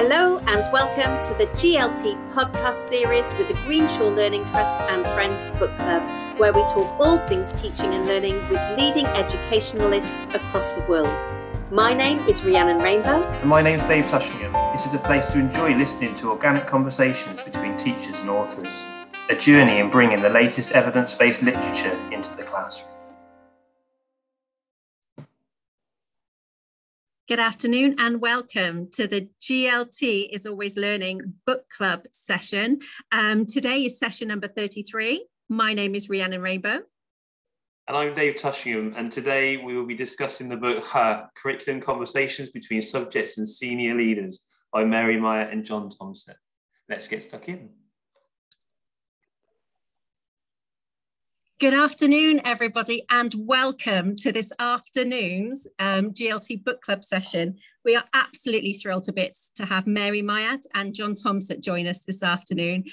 Hello and welcome to the GLT podcast series with the Greenshaw Learning Trust and Friends Book Club, where we talk all things teaching and learning with leading educationalists across the world. My name is Rhiannon Rainbow. And my name is Dave Tushingham. This is a place to enjoy listening to organic conversations between teachers and authors, a journey in bringing the latest evidence based literature into the classroom. Good afternoon and welcome to the GLT is Always Learning book club session. Um, today is session number 33. My name is Rhiannon Rainbow. And I'm Dave Tushingham, and today we will be discussing the book Huh Curriculum Conversations Between Subjects and Senior Leaders by Mary Myatt and John Tomsett. Let's get stuck in. Good afternoon, everybody, and welcome to this afternoon's um, GLT Book Club session. We are absolutely thrilled to bits to have Mary Myatt and John Tomsett join us this afternoon.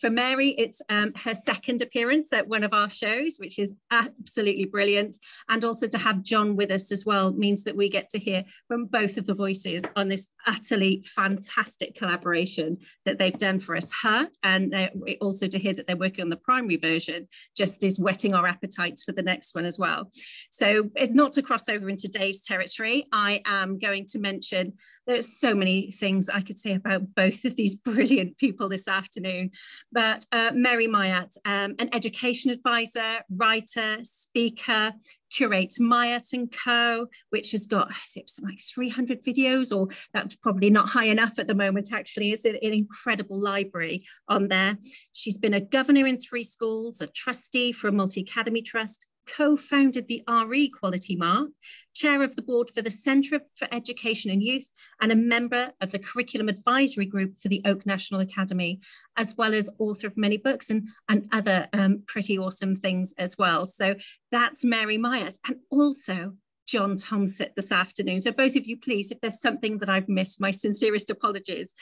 For Mary, it's um, her second appearance at one of our shows, which is absolutely brilliant. And also to have John with us as well means that we get to hear from both of the voices on this utterly fantastic collaboration that they've done for us. Huh, and also to hear that they're working on the primary version, just is whetting our appetites for the next one as well. So, not to cross over into Dave's territory, I am going to mention there's so many things I could say about both of these brilliant people this afternoon. But uh, Mary Myatt, um, an education advisor, writer, speaker, curates Myatt and Co, which has got something like 300 videos, or that's probably not high enough at the moment, actually. It's an incredible library on there. She's been a governor in three schools, a trustee for a multi-academy trust, co-founded the RE Quality Mark, chair of the board for the Centre for Education and Youth, and a member of the Curriculum Advisory Group for the Oak National Academy, as well as author of many books and, and other um, pretty awesome things as well. So that's Mary Myatt. And also John Tomsett this afternoon. So both of you, please, if there's something that I've missed, my sincerest apologies.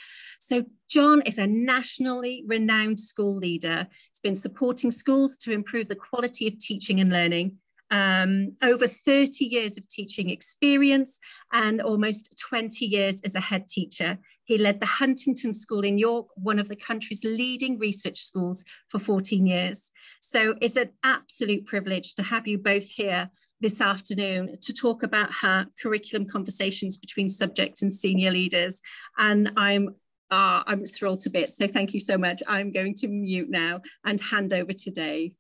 So John is a nationally renowned school leader. He's been supporting schools to improve the quality of teaching and learning. Um, over 30 years of teaching experience and almost 20 years as a head teacher. He led the Huntington School in York, one of the country's leading research schools, for 14 years. So it's an absolute privilege to have you both here this afternoon to talk about Huh curriculum conversations between subject and senior leaders. And I'm uh, I'm thrilled to bits. So thank you so much. I'm going to mute now and hand over to Dave.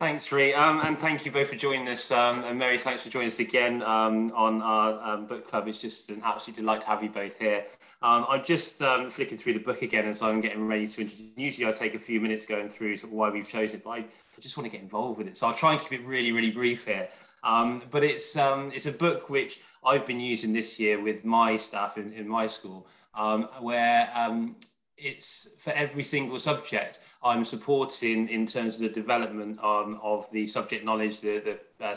Thanks, Ree, um, and thank you both for joining us. Um, and Mary, thanks for joining us again um, on our um, book club. It's just an absolute delight to have you both here. Um, I'm just um, flicking through the book again as I'm getting ready to introduce. Usually, I take a few minutes going through sort of why we've chosen it, but I, I, just want to get involved with it. So I'll try and keep it really, really brief here. Um, but it's um, it's a book which I've been using this year with my staff in, in my school, um, where um, it's for every single subject. I'm supporting in terms of the development of the subject knowledge, the, the uh,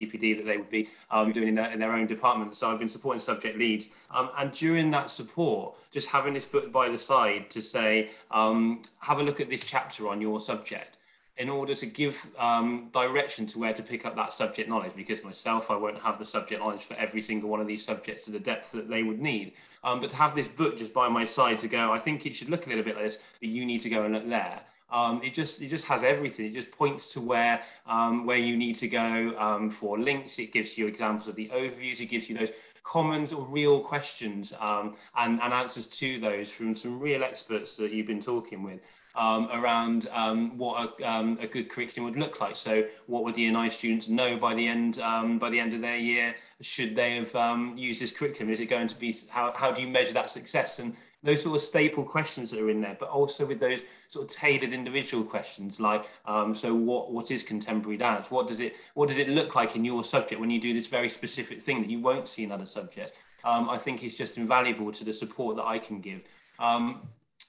CPD that they would be um, doing in their, in their own department. So I've been supporting subject leads. Um, and during that support, just having this book by the side to say, um, have a look at this chapter on your subject in order to give um, direction to where to pick up that subject knowledge because myself I won't have the subject knowledge for every single one of these subjects to the depth that they would need um, but to have this book just by my side to go I think it should look a little bit like this but you need to go and look there um, it just it just has everything. It just points to where um, where you need to go um, for links. It gives you examples of the overviews. It gives you those common or real questions um, and, and answers to those from some real experts that you've been talking with. Um, around um, what a, um, a, good curriculum would look like. So, what would the NI students know by the end um, by the end of their year? Should they have um, used this curriculum? Is it going to be how, how do you measure that success? And those sort of staple questions that are in there, but also with those sort of tailored individual questions like, um, so what what is contemporary dance? What does it what does it look like in your subject when you do this very specific thing that you won't see in other subjects? Um, I think it's just invaluable to the support that I can give. Um,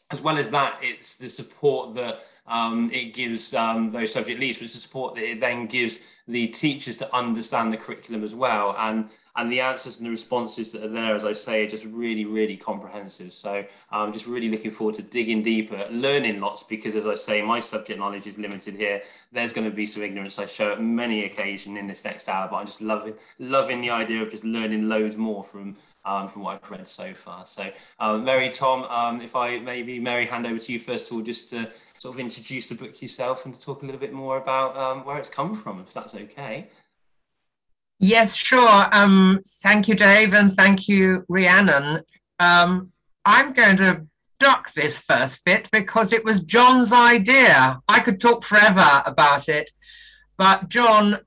as well as that, it's the support that um, it gives um, those subject leads, but it's a support that it then gives the teachers to understand the curriculum as well. And and the answers and the responses that are there, as I say, are just really, really comprehensive. So I'm just really looking forward to digging deeper, learning lots, because as I say, my subject knowledge is limited here. There's going to be some ignorance I show at many occasions in this next hour, but I'm just loving loving the idea of just learning loads more from um, from what I've read so far. So um, Mary, Tom, um, if I maybe Mary hand over to you first of all, just to sort of introduce the book yourself and to talk a little bit more about um, where it's come from, if that's okay. Yes, sure. Um, thank you, Dave, and thank you, Rhiannon. Um, I'm going to duck this first bit because it was John's idea. I could talk forever about it, but John,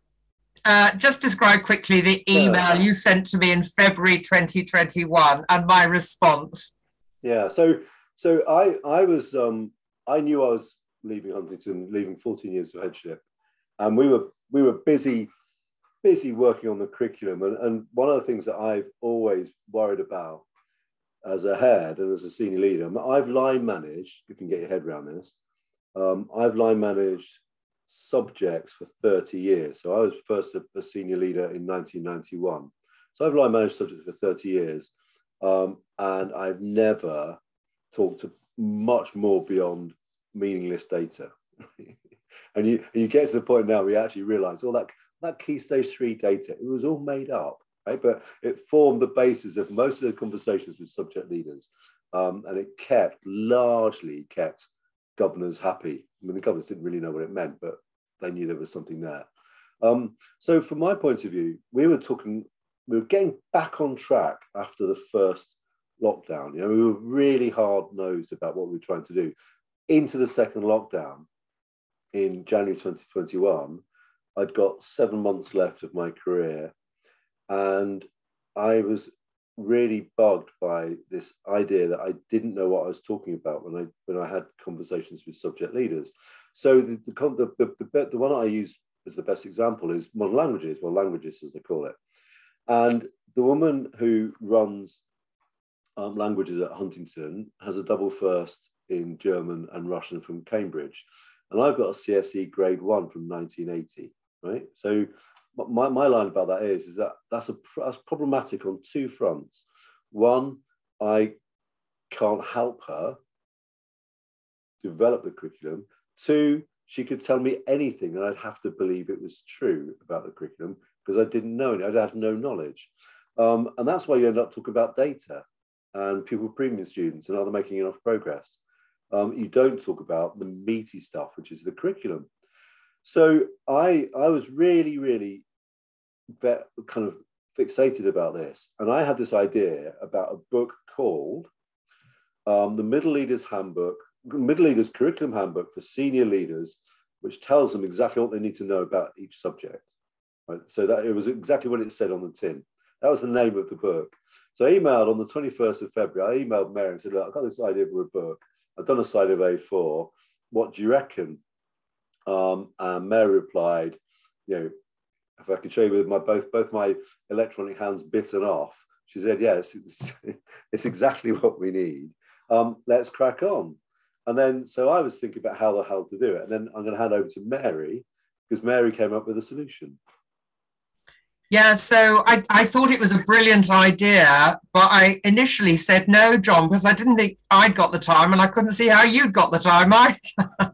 uh, just describe quickly the email you sent to me in February 2021 and my response. Yeah, so so I I was um, I knew I was leaving Huntington, leaving 14 years of headship, and we were we were busy busy working on the curriculum. And, and one of the things that I've always worried about as a head and as a senior leader, I've line managed, if you can get your head around this, um, I've line managed subjects for 30 years. So I was first a, a, senior leader in 1991. So I've line managed subjects for 30 years. Um, and I've never talked to much more beyond meaningless data. and you, and you get to the point now where you actually realize all that that key stage three data, it was all made up, right? But it formed the basis of most of the conversations with subject leaders. Um, and it kept, largely kept governors happy. I mean, the governors didn't really know what it meant, but they knew there was something there. Um, so from my point of view, we were talking, we were getting back on track after the first lockdown. You know, we were really hard nosed about what we were trying to do. Into the second lockdown in January 2021, I'd got seven months left of my career, and I was really bugged by this idea that I didn't know what I was talking about when I when I had conversations with subject leaders. So the the, the, the, the one I use as the best example is modern languages, well languages as they call it, and the woman who runs um, languages at Huntington has a double first in German and Russian from Cambridge, and I've got a CSE grade one from 1980 right? So my, my line about that is, is that that's, a, that's problematic on two fronts. One, I can't help her develop the curriculum. Two, she could tell me anything and I'd have to believe it was true about the curriculum because I didn't know it. I'd have no knowledge. Um, and that's why you end up talking about data and pupil premium students and are they making enough progress? Um, you don't talk about the meaty stuff, which is the curriculum. So I I was really really kind of fixated about this, and I had this idea about a book called um, the Middle Leaders Handbook, Middle Leaders Curriculum Handbook for Senior Leaders, which tells them exactly what they need to know about each subject. Right? So that it was exactly what it said on the tin. That was the name of the book. So I emailed on the 21st of February, I emailed Mary and said, Look, I've got this idea for a book. I've done a side of A4. What do you reckon? Um, and Mary replied, you know, if I could show you with my both both my electronic hands bitten off, she said, yes, it's, it's exactly what we need. Um, let's crack on. And then, so I was thinking about how the hell to do it. And then I'm going to hand over to Mary because Mary came up with a solution. Yeah, so I, I thought it was a brilliant idea, but I initially said no, John, because I didn't think I'd got the time and I couldn't see how you'd got the time. I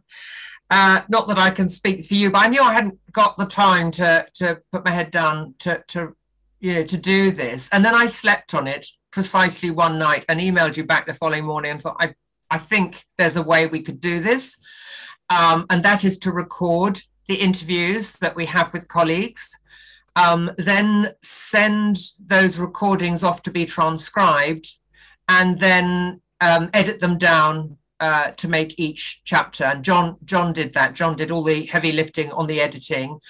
Uh, not that I can speak for you, but I knew I hadn't got the time to to put my head down to to you know to do this. And then I slept on it precisely one night and emailed you back the following morning and thought I I think there's a way we could do this, um, and that is to record the interviews that we have with colleagues. Um, then send those recordings off to be transcribed and then um, edit them down uh, to make each chapter. And John John did that. John did all the heavy lifting on the editing,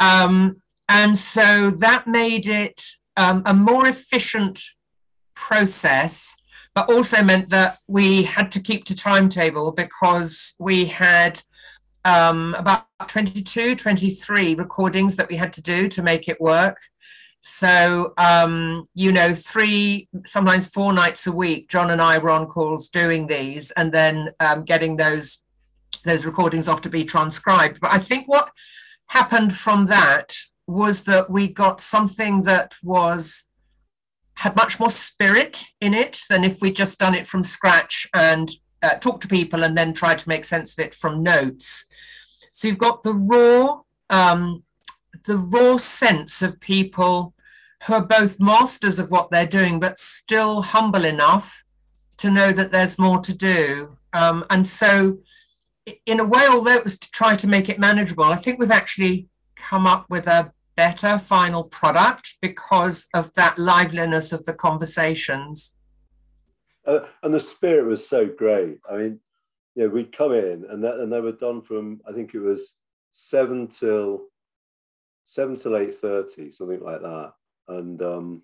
um, and so that made it um, a more efficient process. But also meant that we had to keep to timetable because we had um, about 22, 23 recordings that we had to do to make it work. So, um, you know, three, sometimes four nights a week, John and I were on calls doing these and then um, getting those those recordings off to be transcribed. But I think what happened from that was that we got something that was had much more spirit in it than if we'd just done it from scratch and uh, talked to people and then tried to make sense of it from notes. So you've got the raw, um, the raw sense of people who are both masters of what they're doing, but still humble enough to know that there's more to do. Um, and so, in a way, although it was to try to make it manageable, I think we've actually come up with a better final product because of that liveliness of the conversations. Uh, and the spirit was so great. I mean, yeah, we'd come in and that, and they were done from I think it was seven till seven till eight thirty, something like that, and um,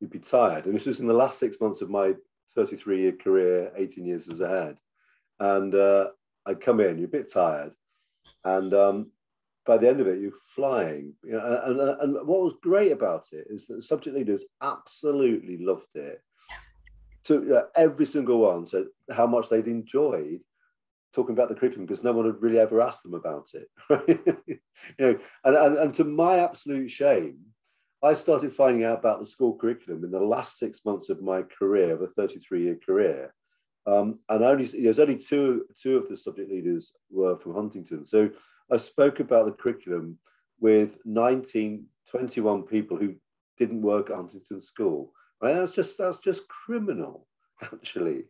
you'd be tired. And this was in the last six months of my 33 year career, 18 years as a head. And uh, I'd come in, you're a bit tired. And um, by the end of it, you're flying. You know, and, and, and what was great about it is that the subject leaders absolutely loved it. So uh, every single one said how much they'd enjoyed talking about the curriculum because no one had really ever asked them about it. you know, and, and, and to my absolute shame, I started finding out about the school curriculum in the last six months of my career, of a 33 year career. Um, and only there's only two two of the subject leaders were from Huntington. So I spoke about the curriculum with 19, 21 people who didn't work at Huntington School. Right? That's just that's just criminal, actually,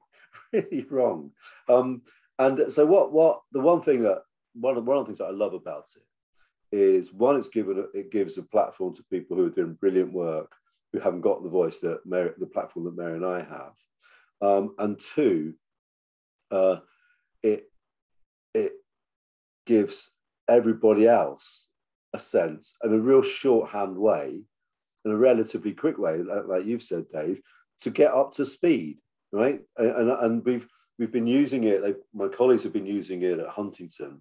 really wrong. Um, and so what what the one thing that one of, one of the things that I love about it is one, it's given it gives a platform to people who are doing brilliant work who haven't got the voice that Mary, the platform that Mary and I have, um, and two, uh, it it gives everybody else a sense in a real shorthand way, in a relatively quick way, like you've said, Dave, to get up to speed, right? And, and we've we've been using it. They, my colleagues have been using it at Huntington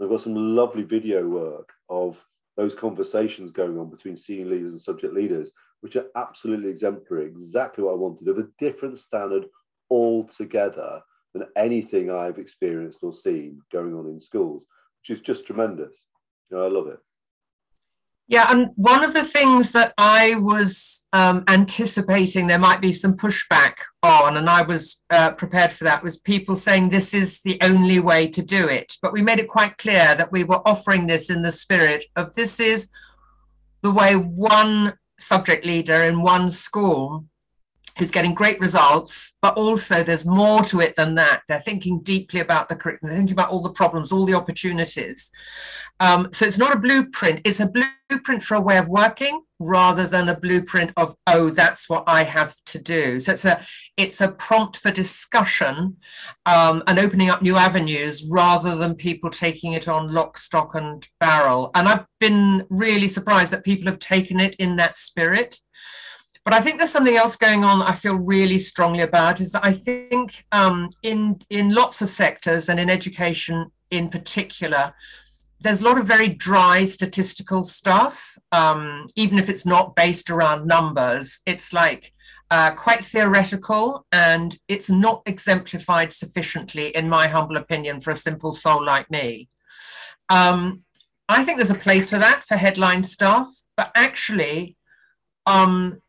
They've got some lovely video work of those conversations going on between senior leaders and subject leaders, which are absolutely exemplary, exactly what I wanted, of a different standard altogether than anything I've experienced or seen going on in schools, which is just tremendous. You know, I love it. Yeah, and one of the things that I was um, anticipating there might be some pushback on, and I was uh, prepared for that, was people saying this is the only way to do it. But we made it quite clear that we were offering this in the spirit of this is the way one subject leader in one school who's getting great results, but also there's more to it than that. They're thinking deeply about the curriculum, they're thinking about all the problems, all the opportunities. Um, so it's not a blueprint, it's a blueprint for a way of working rather than a blueprint of, oh, that's what I have to do. So it's a it's a prompt for discussion um, and opening up new avenues rather than people taking it on lock, stock, and barrel. And I've been really surprised that people have taken it in that spirit. But I think there's something else going on I feel really strongly about is that I think um, in, in lots of sectors and in education in particular, there's a lot of very dry statistical stuff, um, even if it's not based around numbers. It's like uh, quite theoretical and it's not exemplified sufficiently, in my humble opinion, for a simple soul like me. Um, I think there's a place for that for headline stuff, but actually, um,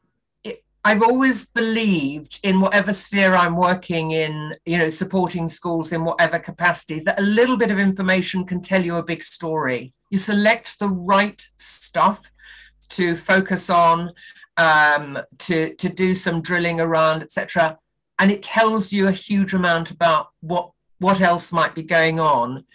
I've always believed in whatever sphere I'm working in, you know, supporting schools in whatever capacity, that a little bit of information can tell you a big story. You select the right stuff to focus on, um, to, to do some drilling around, etc. And it tells you a huge amount about what, what else might be going on.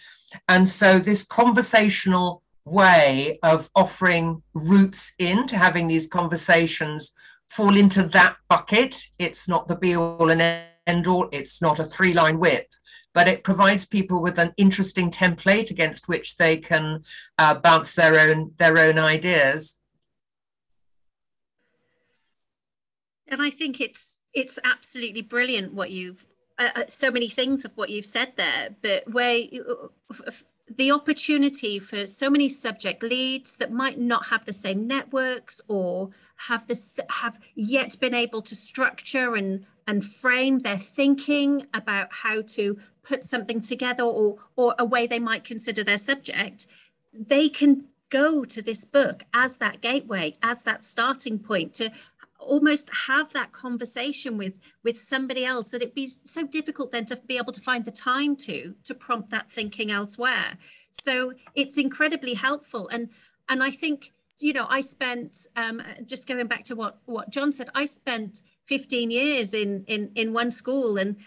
And so this conversational way of offering routes into having these conversations fall into that bucket. It's not the be all and end all, it's not a three line whip, but it provides people with an interesting template against which they can uh, bounce their own, their own ideas. And I think it's it's absolutely brilliant what you've uh, uh so many things of what you've said there, but where the opportunity for so many subject leads that might not have the same networks or have this have yet been able to structure and and frame their thinking about how to put something together or or a way they might consider their subject they can go to this book as that gateway as that starting point to almost have that conversation with with somebody else that it'd be so difficult then to be able to find the time to to prompt that thinking elsewhere. So it's incredibly helpful. And and i think you know i spent um, just going back to what what john said i spent 15 years in in in one school and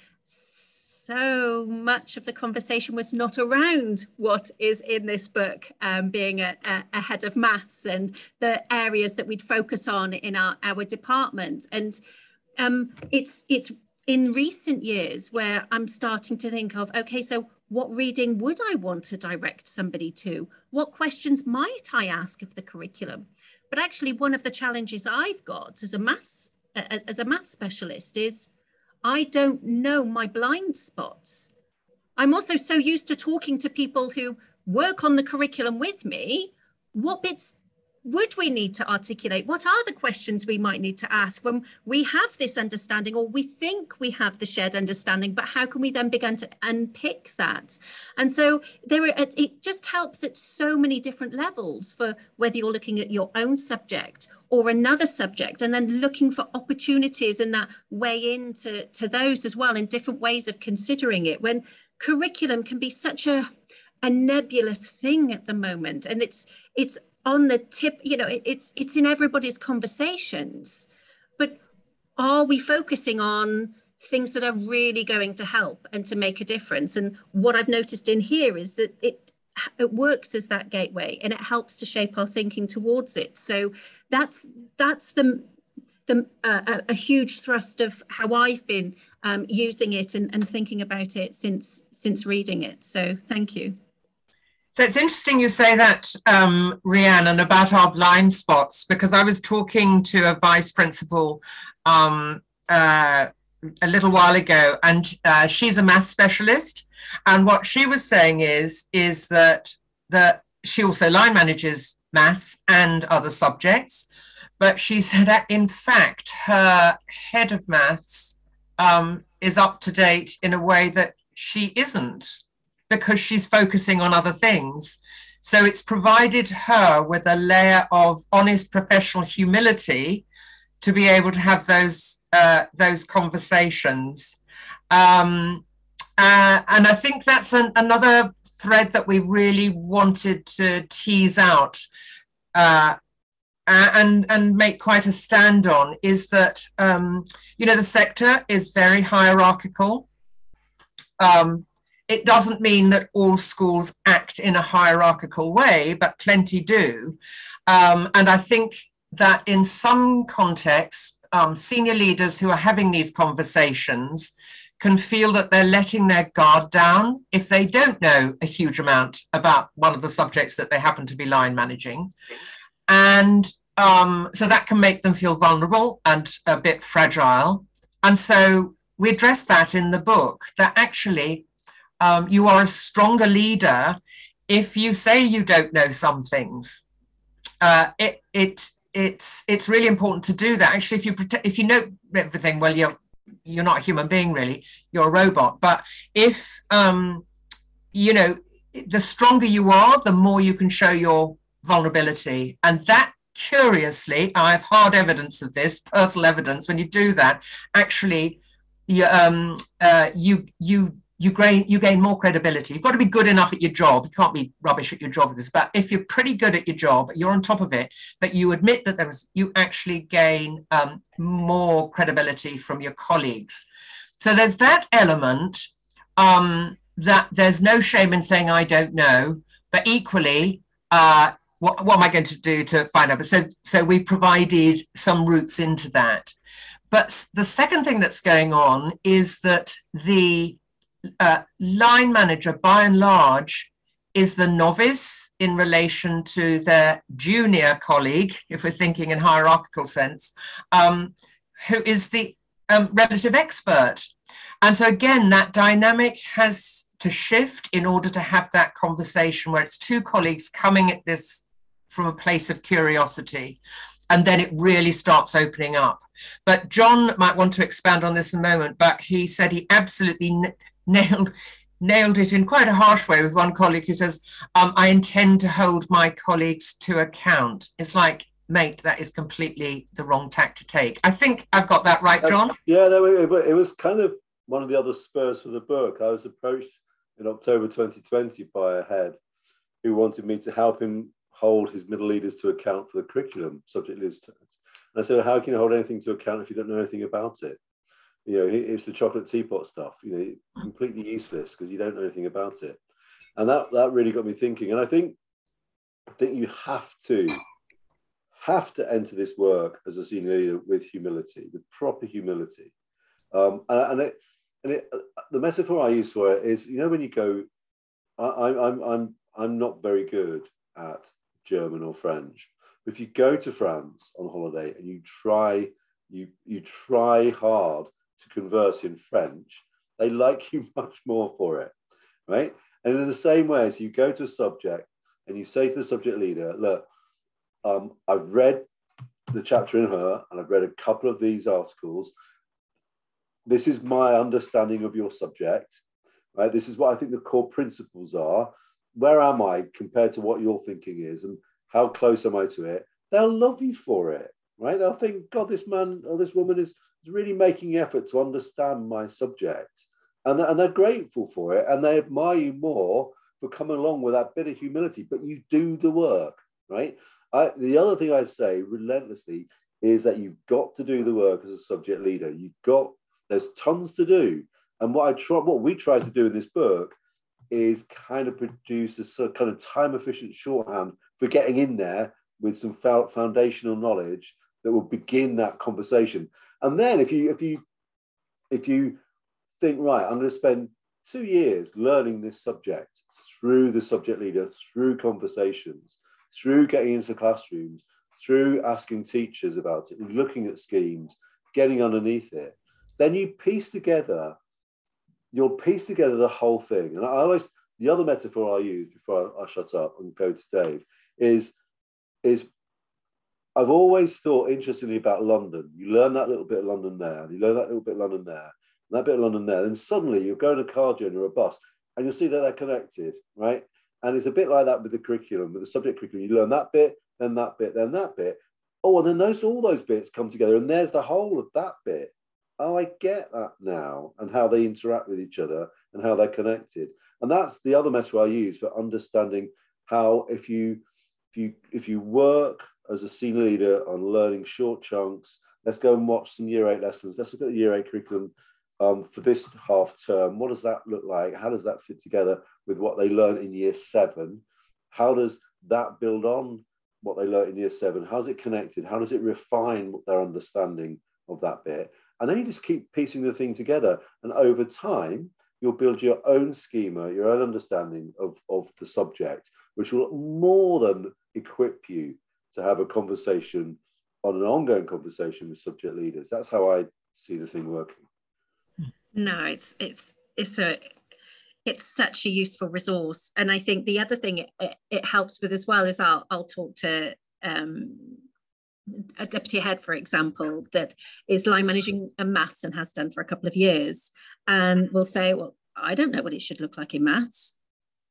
so much of the conversation was not around what is in this book, um, being a, a, a, head of maths and the areas that we'd focus on in our, our department. And um, it's it's in recent years where I'm starting to think of, okay, so what reading would I want to direct somebody to? What questions might I ask of the curriculum? But actually, one of the challenges I've got as a maths as, as a maths specialist is I don't know my blind spots. I'm also so used to talking to people who work on the curriculum with me. What bits would we need to articulate? What are the questions we might need to ask when we have this understanding or we think we have the shared understanding, but how can we then begin to unpick that? And so there, are, it just helps at so many different levels for whether you're looking at your own subject or another subject and then looking for opportunities in that way into to those as well in different ways of considering it when curriculum can be such a a nebulous thing at the moment and it's it's on the tip you know it, it's it's in everybody's conversations. But are we focusing on things that are really going to help and to make a difference? And what i've noticed in here is that it it works as that gateway and it helps to shape our thinking towards it so that's that's the the, uh, a, huge thrust of how I've been um, using it and, and thinking about it since since reading it. So thank you. So it's interesting you say that, um, Rhiannon, about our blind spots, because I was talking to a vice principal um, uh, a little while ago, and uh, she's a math specialist. And what she was saying is, is that that she also line manages maths and other subjects. But she said that in fact, her head of maths um, is up to date in a way that she isn't because she's focusing on other things. So it's provided her with a layer of honest professional humility to be able to have those uh, those conversations. Um, uh, and I think that's an, another thread that we really wanted to tease out uh, and and make quite a stand on is that um, you know the sector is very hierarchical. Um, it doesn't mean that all schools act in a hierarchical way, but plenty do. Um, and I think that in some contexts, um, senior leaders who are having these conversations can feel that they're letting their guard down if they don't know a huge amount about one of the subjects that they happen to be line managing. And um, so that can make them feel vulnerable and a bit fragile. And so we address that in the book that actually um, you are a stronger leader if you say you don't know some things. Uh, it, it, it's, it's really important to do that. Actually, if you if you know everything, well, you're you're not a human being really. You're a robot. But if um you know the stronger you are the more you can show your vulnerability. And that curiously i have hard evidence of this personal evidence when you do that actually you um uh, you you you gain you gain more credibility. You've got to be good enough at your job. You can't be rubbish at your job this. But if you're pretty good at your job, you're on top of it. But you admit that there was you actually gain um, more credibility from your colleagues. So there's that element um, that there's no shame in saying I don't know. But equally, uh, what, what am I going to do to find out? But so so we've provided some routes into that. But the second thing that's going on is that the uh, line manager, by and large, is the novice in relation to their junior colleague, if we're thinking in hierarchical sense, um, who is the um, relative expert. And so again, that dynamic has to shift in order to have that conversation where it's two colleagues coming at this from a place of curiosity and then it really starts opening up. But John might want to expand on this a moment, but he said he absolutely nailed nailed it in quite a harsh way with one colleague who says, um, I intend to hold my colleagues to account. It's like, mate, that is completely the wrong tack to take. I think I've got that right, John. Uh, yeah, no, it, it was kind of one of the other spurs for the book. I was approached in October 2020 by a head who wanted me to help him hold his middle leaders to account for the curriculum subject leaders. And I said, how can you hold anything to account if you don't know anything about it? You know, it's the chocolate teapot stuff, you know, completely useless because you don't know anything about it. And that, that really got me thinking. And I think, I think you have to, have to enter this work as a senior leader with humility, with proper humility. Um, and, and, it, and it, the metaphor I use for it is, you know, when you go, I, I'm, I'm, I'm not very good at German or French. But if you go to France on holiday and you try, you, you try hard to converse in French, they like you much more for it, right? And in the same way as you go to a subject and you say to the subject leader, look, um, I've read the chapter in Huh and I've read a couple of these articles. This is my understanding of your subject, right? This is what I think the core principles are where am I compared to what your thinking is, and how close am I to it? They'll love you for it, right? They'll think, God, this man or this woman is, really making effort to understand my subject, and and they're grateful for it, and they admire you more for coming along with that bit of humility. But you do the work, right? I, the other thing I say relentlessly is that you've got to do the work as a subject leader. You've got there's tons to do, and what I try, what we try to do in this book is kind of produce a sort of kind of time efficient shorthand for getting in there with some foundational knowledge that will begin that conversation. And then if you if you if you think right, I'm going to spend two years learning this subject through the subject leader, through conversations, through getting into classrooms, through asking teachers about it, looking at schemes, getting underneath it, then you piece together you'll piece together the whole thing. And I always, the other metaphor I use before I, I shut up and go to Dave is, is I've always thought interestingly about London. You learn that little bit of London there, you learn that little bit of London there, and that bit of London there. Then suddenly you're going a car journey or a bus, and you'll see that they're connected, right? And it's a bit like that with the curriculum, with the subject curriculum. You learn that bit, then that bit, then that bit. Oh, and then those all those bits come together, and there's the whole of that bit oh, I get that now, and how they interact with each other and how they're connected. And that's the other metaphor I use for understanding how if you if you if you work as a senior leader on learning short chunks, let's go and watch some year eight lessons. Let's look at the year eight curriculum um, for this half term. What does that look like? How does that fit together with what they learn in year seven? How does that build on what they learned in year seven? How's it connected? How does it refine their understanding of that bit? And then you just keep piecing the thing together. And over time, you'll build your own schema, your own understanding of, of the subject, which will more than equip you to have a conversation on an ongoing conversation with subject leaders. That's how I see the thing working. No, it's it's it's a it's such a useful resource, and I think the other thing it, it, it helps with as well is I'll I'll talk to um, a deputy head, for example, that is line managing a maths and has done for a couple of years, and will say, "Well, I don't know what it should look like in maths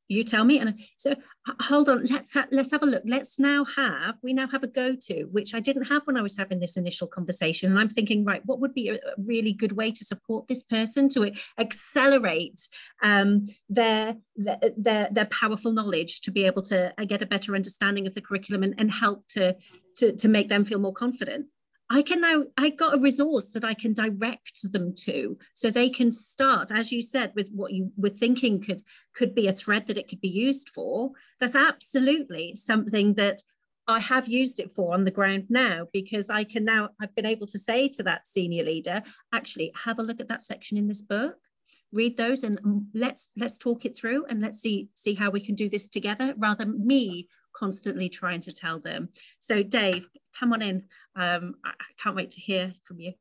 you tell me. And so hold on let's ha- let's have a look. Let's now have we now have a go-to which i didn't have when i was having this initial conversation. And i'm thinking right what would be a really good way to support this person to accelerate um, their, their their powerful knowledge to be able to uh, get a better understanding of the curriculum and, and help to, to to make them feel more confident I can now, I got a resource that I can direct them to so they can start, as you said, with what you were thinking could, could be a thread that it could be used for. That's absolutely something that I have used it for on the ground now because I can now, I've been able to say to that senior leader, actually have a look at that section in this book read those and let's let's talk it through and let's see see how we can do this together rather me constantly trying to tell them so dave come on in um, I can't wait to hear from you.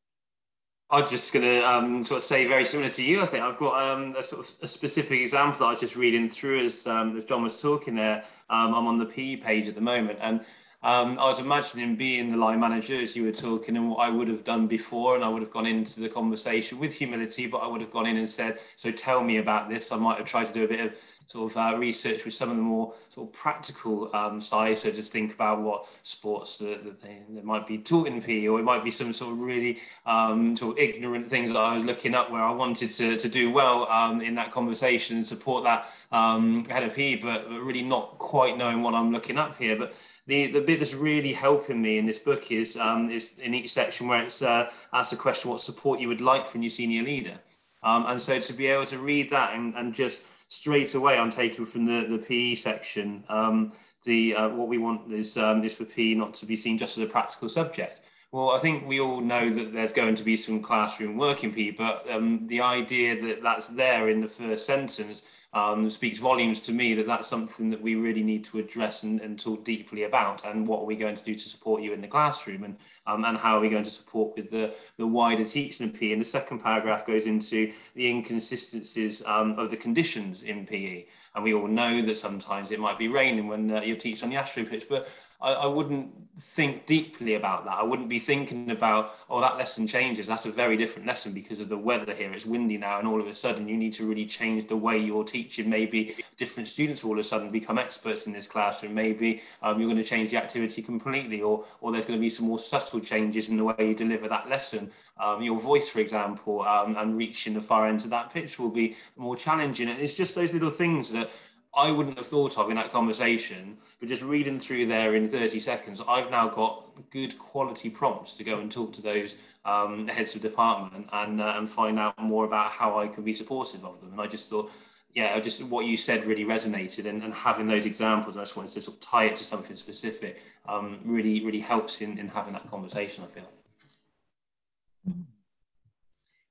I'm just going to um, sort of say very similar to you. I think I've got um, a sort of a specific example that I was just reading through as, um, as John was talking there. Um, I'm on the PE page at the moment, and um, I was imagining being the line manager as you were talking, and what I would have done before, and I would have gone into the conversation with humility, but I would have gone in and said, "So tell me about this." I might have tried to do a bit of sort of uh, research with some of the more sort of practical um, side. So just think about what sports that, that, they, might be taught in PE, or it might be some sort of really um, sort of ignorant things that I was looking up where I wanted to, to do well um, in that conversation and support that um, head of PE, but, but really not quite knowing what I'm looking up here. But the, the bit that's really helping me in this book is um, is in each section where it's uh, asked the question what support you would like from your senior leader. Um, and so to be able to read that and, and just straight away I'm taking from the, the PE section. Um, the uh, what we want is um, is for PE not to be seen just as a practical subject. Well, I think we all know that there's going to be some classroom work in PE, but um, the idea that that's there in the first sentence um, speaks volumes to me that that's something that we really need to address and, and, talk deeply about. And what are we going to do to support you in the classroom? And, um, and how are we going to support with the, the wider teaching of PE? And the second paragraph goes into the inconsistencies um, of the conditions in PE. And we all know that sometimes it might be raining when uh, you're teaching on the astro pitch, but I, I, wouldn't think deeply about that. I wouldn't be thinking about, oh, that lesson changes. That's a very different lesson because of the weather here. It's windy now, and all of a sudden you need to really change the way you're teaching. Maybe different students all of a sudden become experts in this classroom. Maybe um, you're going to change the activity completely, or or there's going to be some more subtle changes in the way you deliver that lesson. Um, your voice, for example, um, and reaching the far ends of that pitch will be more challenging. And it's just those little things that I wouldn't have thought of in that conversation, but just reading through there in 30 seconds, I've now got good quality prompts to go and talk to those um, heads of department and, uh, and find out more about how I can be supportive of them. And I just thought, yeah, just what you said really resonated and, and having those examples, I just wanted to sort of tie it to something specific, um, really, really helps in, in having that conversation, I feel.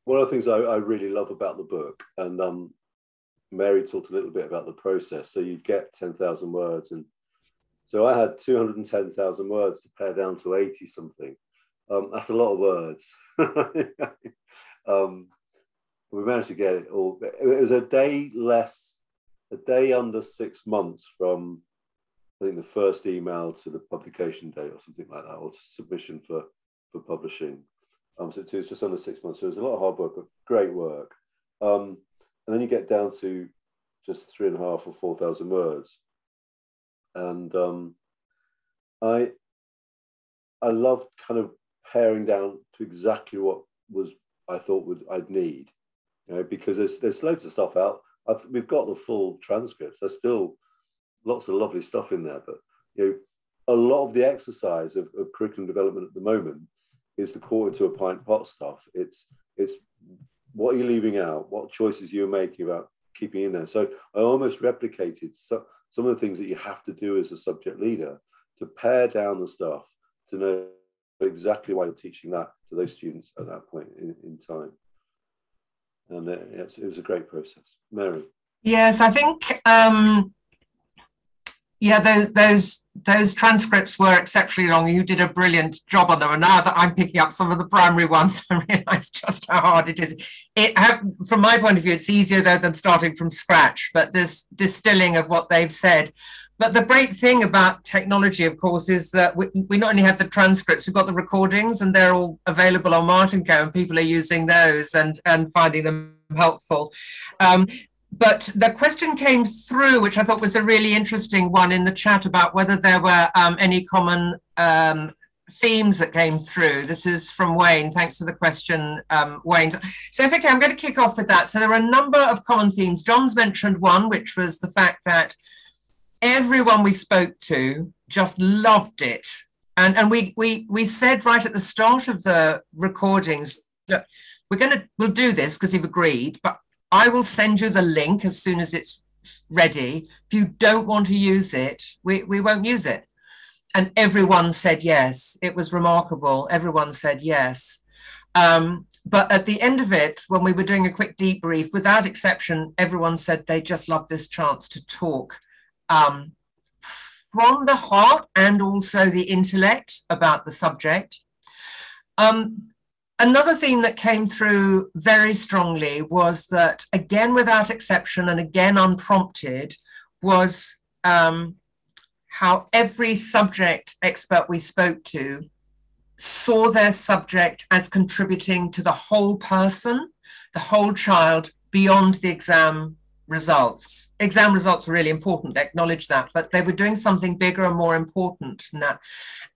One of the things I, I really love about the book, and um, Mary talked a little bit about the process. So you'd get 10,000 words. And so I had 210,000 words to pare down to 80 something. Um, that's a lot of words. um, we managed to get it all. It was a day less, a day under six months from, I think, the first email to the publication date or something like that, or submission for, for publishing. Um, so it was just under six months. So it was a lot of hard work, but great work. Um, and then you get down to just three and a half or four thousand words. And um, i i loved kind of paring down to exactly what was i thought would i'd need you know because there's there's loads of stuff out. I've, we've got the full transcripts. There's still lots of lovely stuff in there but you know a lot of the exercise of, of curriculum development at the moment is the quarter to a pint pot stuff. It's it's what are you leaving out? What choices you're making about keeping in there? So I almost replicated so, some of the things that you have to do as a subject leader to pare down the stuff to know exactly why you're teaching that to those students at that point in, in time. And it, it was a great process. Mary. Yes, I think um, yeah, those those those transcripts were exceptionally long. You did a brilliant job on them, and now that I'm picking up some of the primary ones, I realise just how hard it is. It, from my point of view, it's easier though than starting from scratch. But this distilling of what they've said. But the great thing about technology, of course, is that we, we not only have the transcripts, we've got the recordings, and they're all available on Myatt and Co, and people are using those and and finding them helpful. Um, but the question came through, which I thought was a really interesting one in the chat about whether there were um, any common um, themes that came through. This is from Wayne. Thanks for the question, um, Wayne. So, if okay, I'm going to kick off with that. So, there are a number of common themes. John's mentioned one, which was the fact that everyone we spoke to just loved it. And, and we, we, we said right at the start of the recordings that we're going to, we'll do this because you've agreed, but I will send you the link as soon as it's ready. If you don't want to use it, we, we won't use it. And everyone said yes. It was remarkable. Everyone said yes. Um, but at the end of it, when we were doing a quick debrief, without exception, everyone said they just loved this chance to talk um, from the heart and also the intellect about the subject. Um, another theme that came through very strongly was that, again, without exception and again unprompted, was um, how every subject expert we spoke to saw their subject as contributing to the whole person, the whole child, beyond the exam results. Exam results were really important, acknowledge that, but they were doing something bigger and more important than that.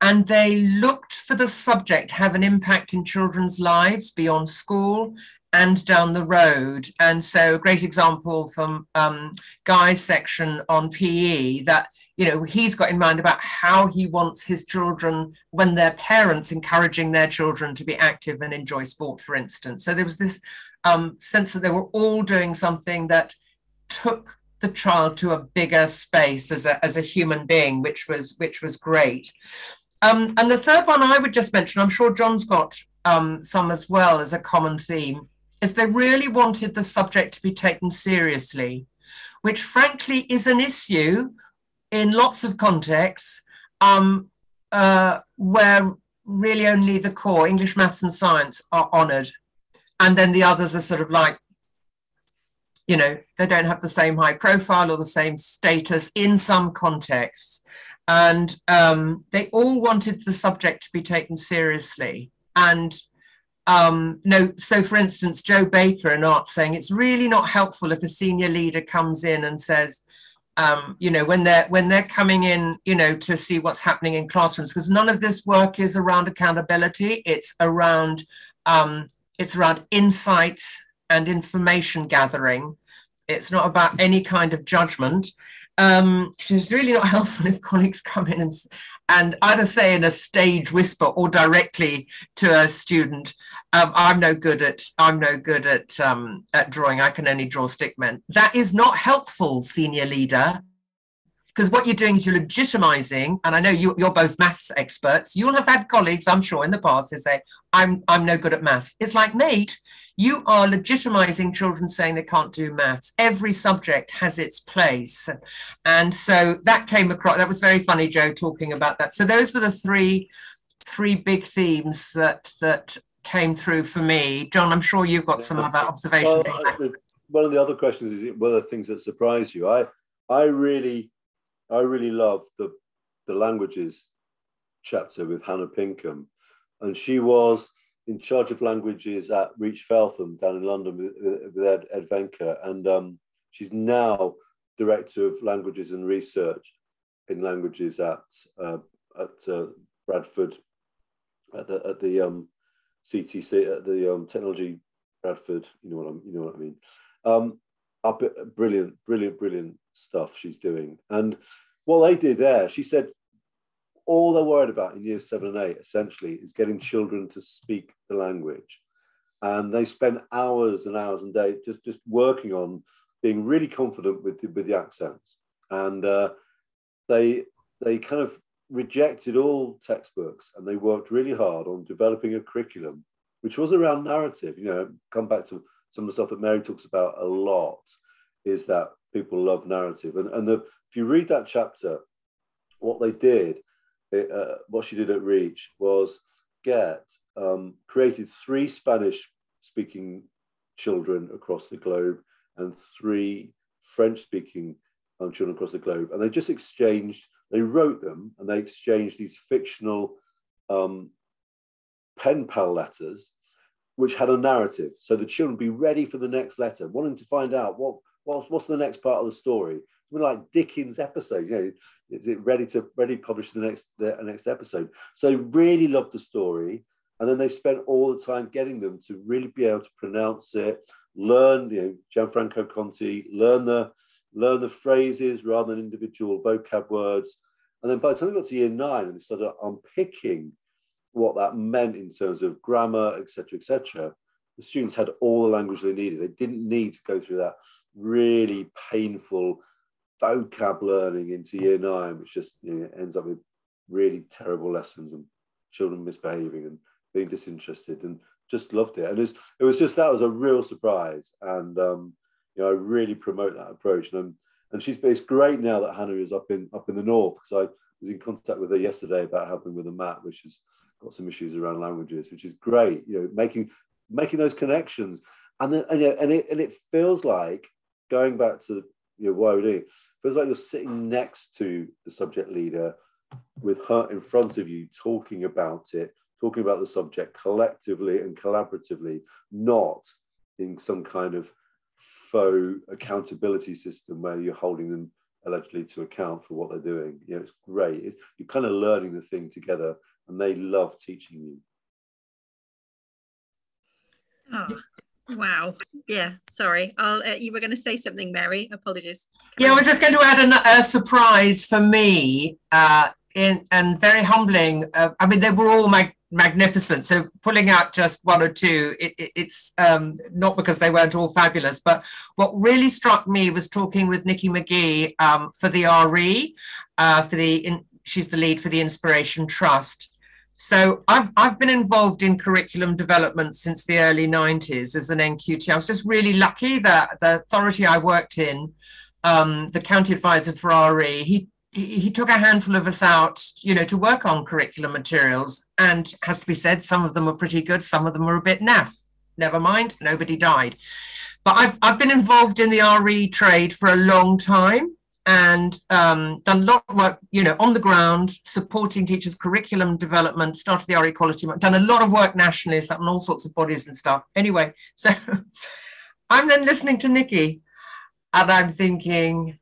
And they looked for the subject to have an impact in children's lives beyond school and down the road. And so a great example from um, Guy's section on PE that you know he's got in mind about how he wants his children when their parents encouraging their children to be active and enjoy sport for instance so there was this um, sense that they were all doing something that took the child to a bigger space as a, as a human being, which was which was great. Um, and the third one I would just mention, I'm sure John's got um, some as well as a common theme, is they really wanted the subject to be taken seriously, which frankly is an issue in lots of contexts um, uh, where really only the core, English, maths, and science, are honoured. And then the others are sort of like, you know, they don't have the same high profile or the same status in some contexts. And um, they all wanted the subject to be taken seriously. And um, no, so for instance, Joe Baker and art saying it's really not helpful if a senior leader comes in and says, um, you know, when they're when they're coming in, you know, to see what's happening in classrooms, because none of this work is around accountability. It's around um, it's around insights and information gathering it's not about any kind of judgment. Um, it's really not helpful if colleagues come in and, and either say in a stage whisper or directly to a student, um, I'm no good at I'm no good at um, at drawing. I can only draw stickmen. That is not helpful, senior leader because what you're doing is you're legitimizing and i know you, are both maths experts you'll have had colleagues i'm sure in the past who say i'm i'm no good at maths it's like mate you are legitimizing children saying they can't do maths. Every subject has its place. And so that came across that was very funny joe talking about that. So those were the three three big themes that that came through for me. John i'm sure you've got some other observations. well, one of the other questions is one of the things that surprised you. I i really I really love the the languages chapter with Hannah Pinkham, and she was in charge of languages at Reach Feltham down in London with, with Ed, Ed Vainker, and um, she's now director of languages and research in languages at uh, at uh, Bradford at the at the um, CTC at the um, technology Bradford. You know what I'm you know what I mean. Um, up, brilliant, brilliant, brilliant stuff she's doing. And what they did there, she said, all they're worried about in years seven and eight essentially is getting children to speak the language. And they spend hours and hours and days just, just working on being really confident with the, with the accents. And uh, they, they kind of rejected all textbooks and they worked really hard on developing a curriculum, which was around narrative. You know, come back to some of the stuff that Mary talks about a lot is that people love narrative. And, and the, if you read that chapter, what they did, it, uh, what she did at Reach was get um, created three Spanish speaking children across the globe and three French speaking um, children across the globe. And they just exchanged, they wrote them and they exchanged these fictional um, pen pal letters which had a narrative. So the children be ready for the next letter, wanting to find out what what's, what's the next part of the story. Something like Dickens episode, you know, is it ready to ready publish the next the next episode? So really loved the story, and then they spent all the time getting them to really be able to pronounce it, learn, you know, Gianfranco Conti, learn the learn the phrases rather than individual vocab words. And then by the time they got to year nine and they started unpicking what that meant in terms of grammar, etc., etc., the students had all the language they needed. They didn't need to go through that really painful vocab learning into year nine, which just you know, ends up with really terrible lessons and children misbehaving and being disinterested and just loved it. And it was, it was just that was a real surprise. And um, you know, I really promote that approach. And I'm, and she's it's great now that Hannah is up in up in the north because I was in contact with her yesterday about helping with the mat, which has got some issues around languages, which is great. You know, making making those connections, and then and, and it and it feels like going back to you know why we're doing. It, eh? feels like you're sitting next to the subject leader with her in front of you, talking about it, talking about the subject collectively and collaboratively, not in some kind of faux accountability system where you're holding them allegedly to account for what they're doing. You know, it's great. It, you're kind of learning the thing together, and they love teaching you. Oh, wow. Yeah, sorry. I'll, uh, you were going to say something, Mary. Apologies. Yeah. I was just going to add a, a surprise for me uh, in, and very humbling. Uh, I mean, they were all mag- magnificent. So pulling out just one or two, it, it, it's um, not because they weren't all fabulous, but what really struck me was talking with Nikki McGee um, for the RE, uh, for the in, she's the lead for the Inspiration Trust. So I've I've been involved in curriculum development since the early 90s as an NQT. I was just really lucky that the authority I worked in, um, the county advisor for RE, he he, took a handful of us out, you know, to work on curriculum materials. And has to be said, some of them were pretty good, some of them were a bit naff. Never mind, nobody died. But I've I've been involved in the RE trade for a long time and um, done a lot of work, you know, on the ground, supporting teachers' curriculum development, started the RE Equality, done a lot of work nationally, on all sorts of bodies and stuff. Anyway, so I'm then listening to Nikki and I'm thinking,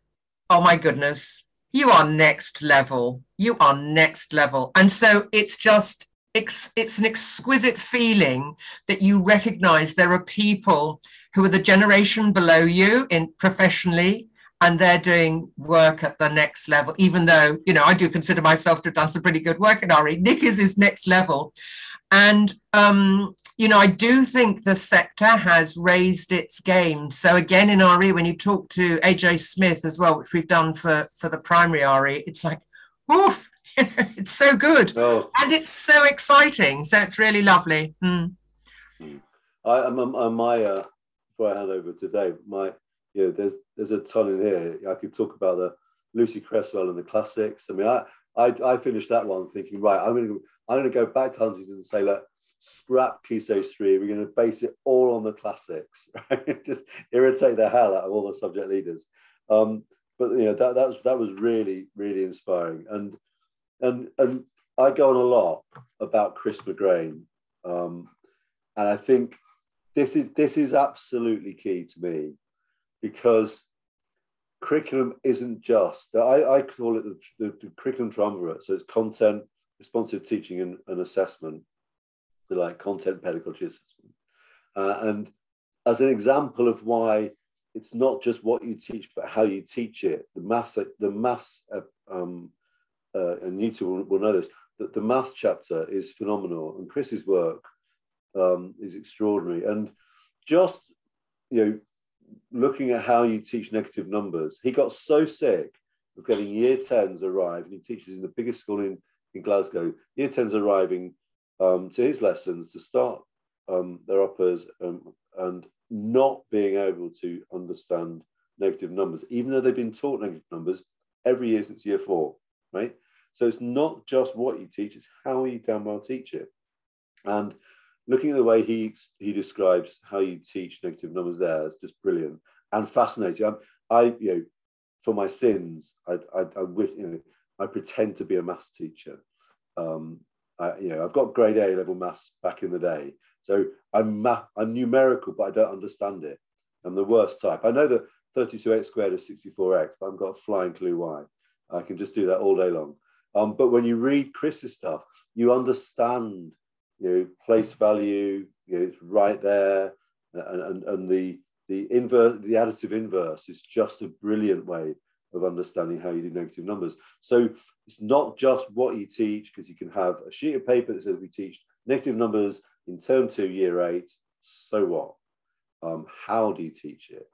oh my goodness, you are next level. You are next level. And so it's just, it's, it's an exquisite feeling that you recognize there are people who are the generation below you in professionally and they're doing work at the next level, even though, you know, I do consider myself to have done some pretty good work in RE. Nick is his next level. And, um, you know, I do think the sector has raised its game. So again, in RE, when you talk to AJ Smith as well, which we've done for, for the primary RE, it's like, oof, it's so good. Oh. And it's so exciting. So it's really lovely. Mm. I, am on my, uh, before I hand over to Dave, my, you know, there's, there's a ton in here. I could talk about the Lucy Cresswell and the classics. I mean, I, I, I finished that one thinking, right, I'm to I'm to go back to Huntington and say, look, scrap Key Stage 3. We're to base it all on the classics, right? Just irritate the hell out of all the subject leaders. Um, but you know that that was that was really really inspiring, and and and I go on a lot about Chris McGrane, um, and I think this is this is absolutely key to me because curriculum isn't just I, I call it the, the, the curriculum triumvirate. So it's content, responsive teaching and, and assessment, like content pedagogy assessment. Uh, and as an example of why it's not just what you teach, but how you teach it, the maths, the maths, uh, um, uh, and you two will, will know this, that the math chapter is phenomenal and Chris's work um, is extraordinary. And just, you know, looking at how you teach negative numbers, he got so sick of getting year 10s arrive and he teaches in the biggest school in in Glasgow. Year 10's arriving um, to his lessons to start um, their uppers um, and not being able to understand negative numbers, even though they've been taught negative numbers every year since year four, right? So it's not just what you teach, it's how you damn well teach it. And looking at the way he he describes how you teach negative numbers there is just brilliant and fascinating. I'm, I, you know, for my sins, I, I, I wish, you know, I pretend to be a maths teacher. Um, I, you know, I've got grade A level maths back in the day, so I'm math, I'm numerical, but I don't understand it. I'm the worst type. I know that 32x squared is 64x, but I've got a flying clue why. I can just do that all day long. Um, but when you read Chris's stuff, you understand, you know, place value. You know, it's right there, and, and, and the the inverse, the additive inverse is just a brilliant way of understanding how you do negative numbers. So it's not just what you teach, because you can have a sheet of paper that says we teach negative numbers in term two, year eight. So what? Um, how do you teach it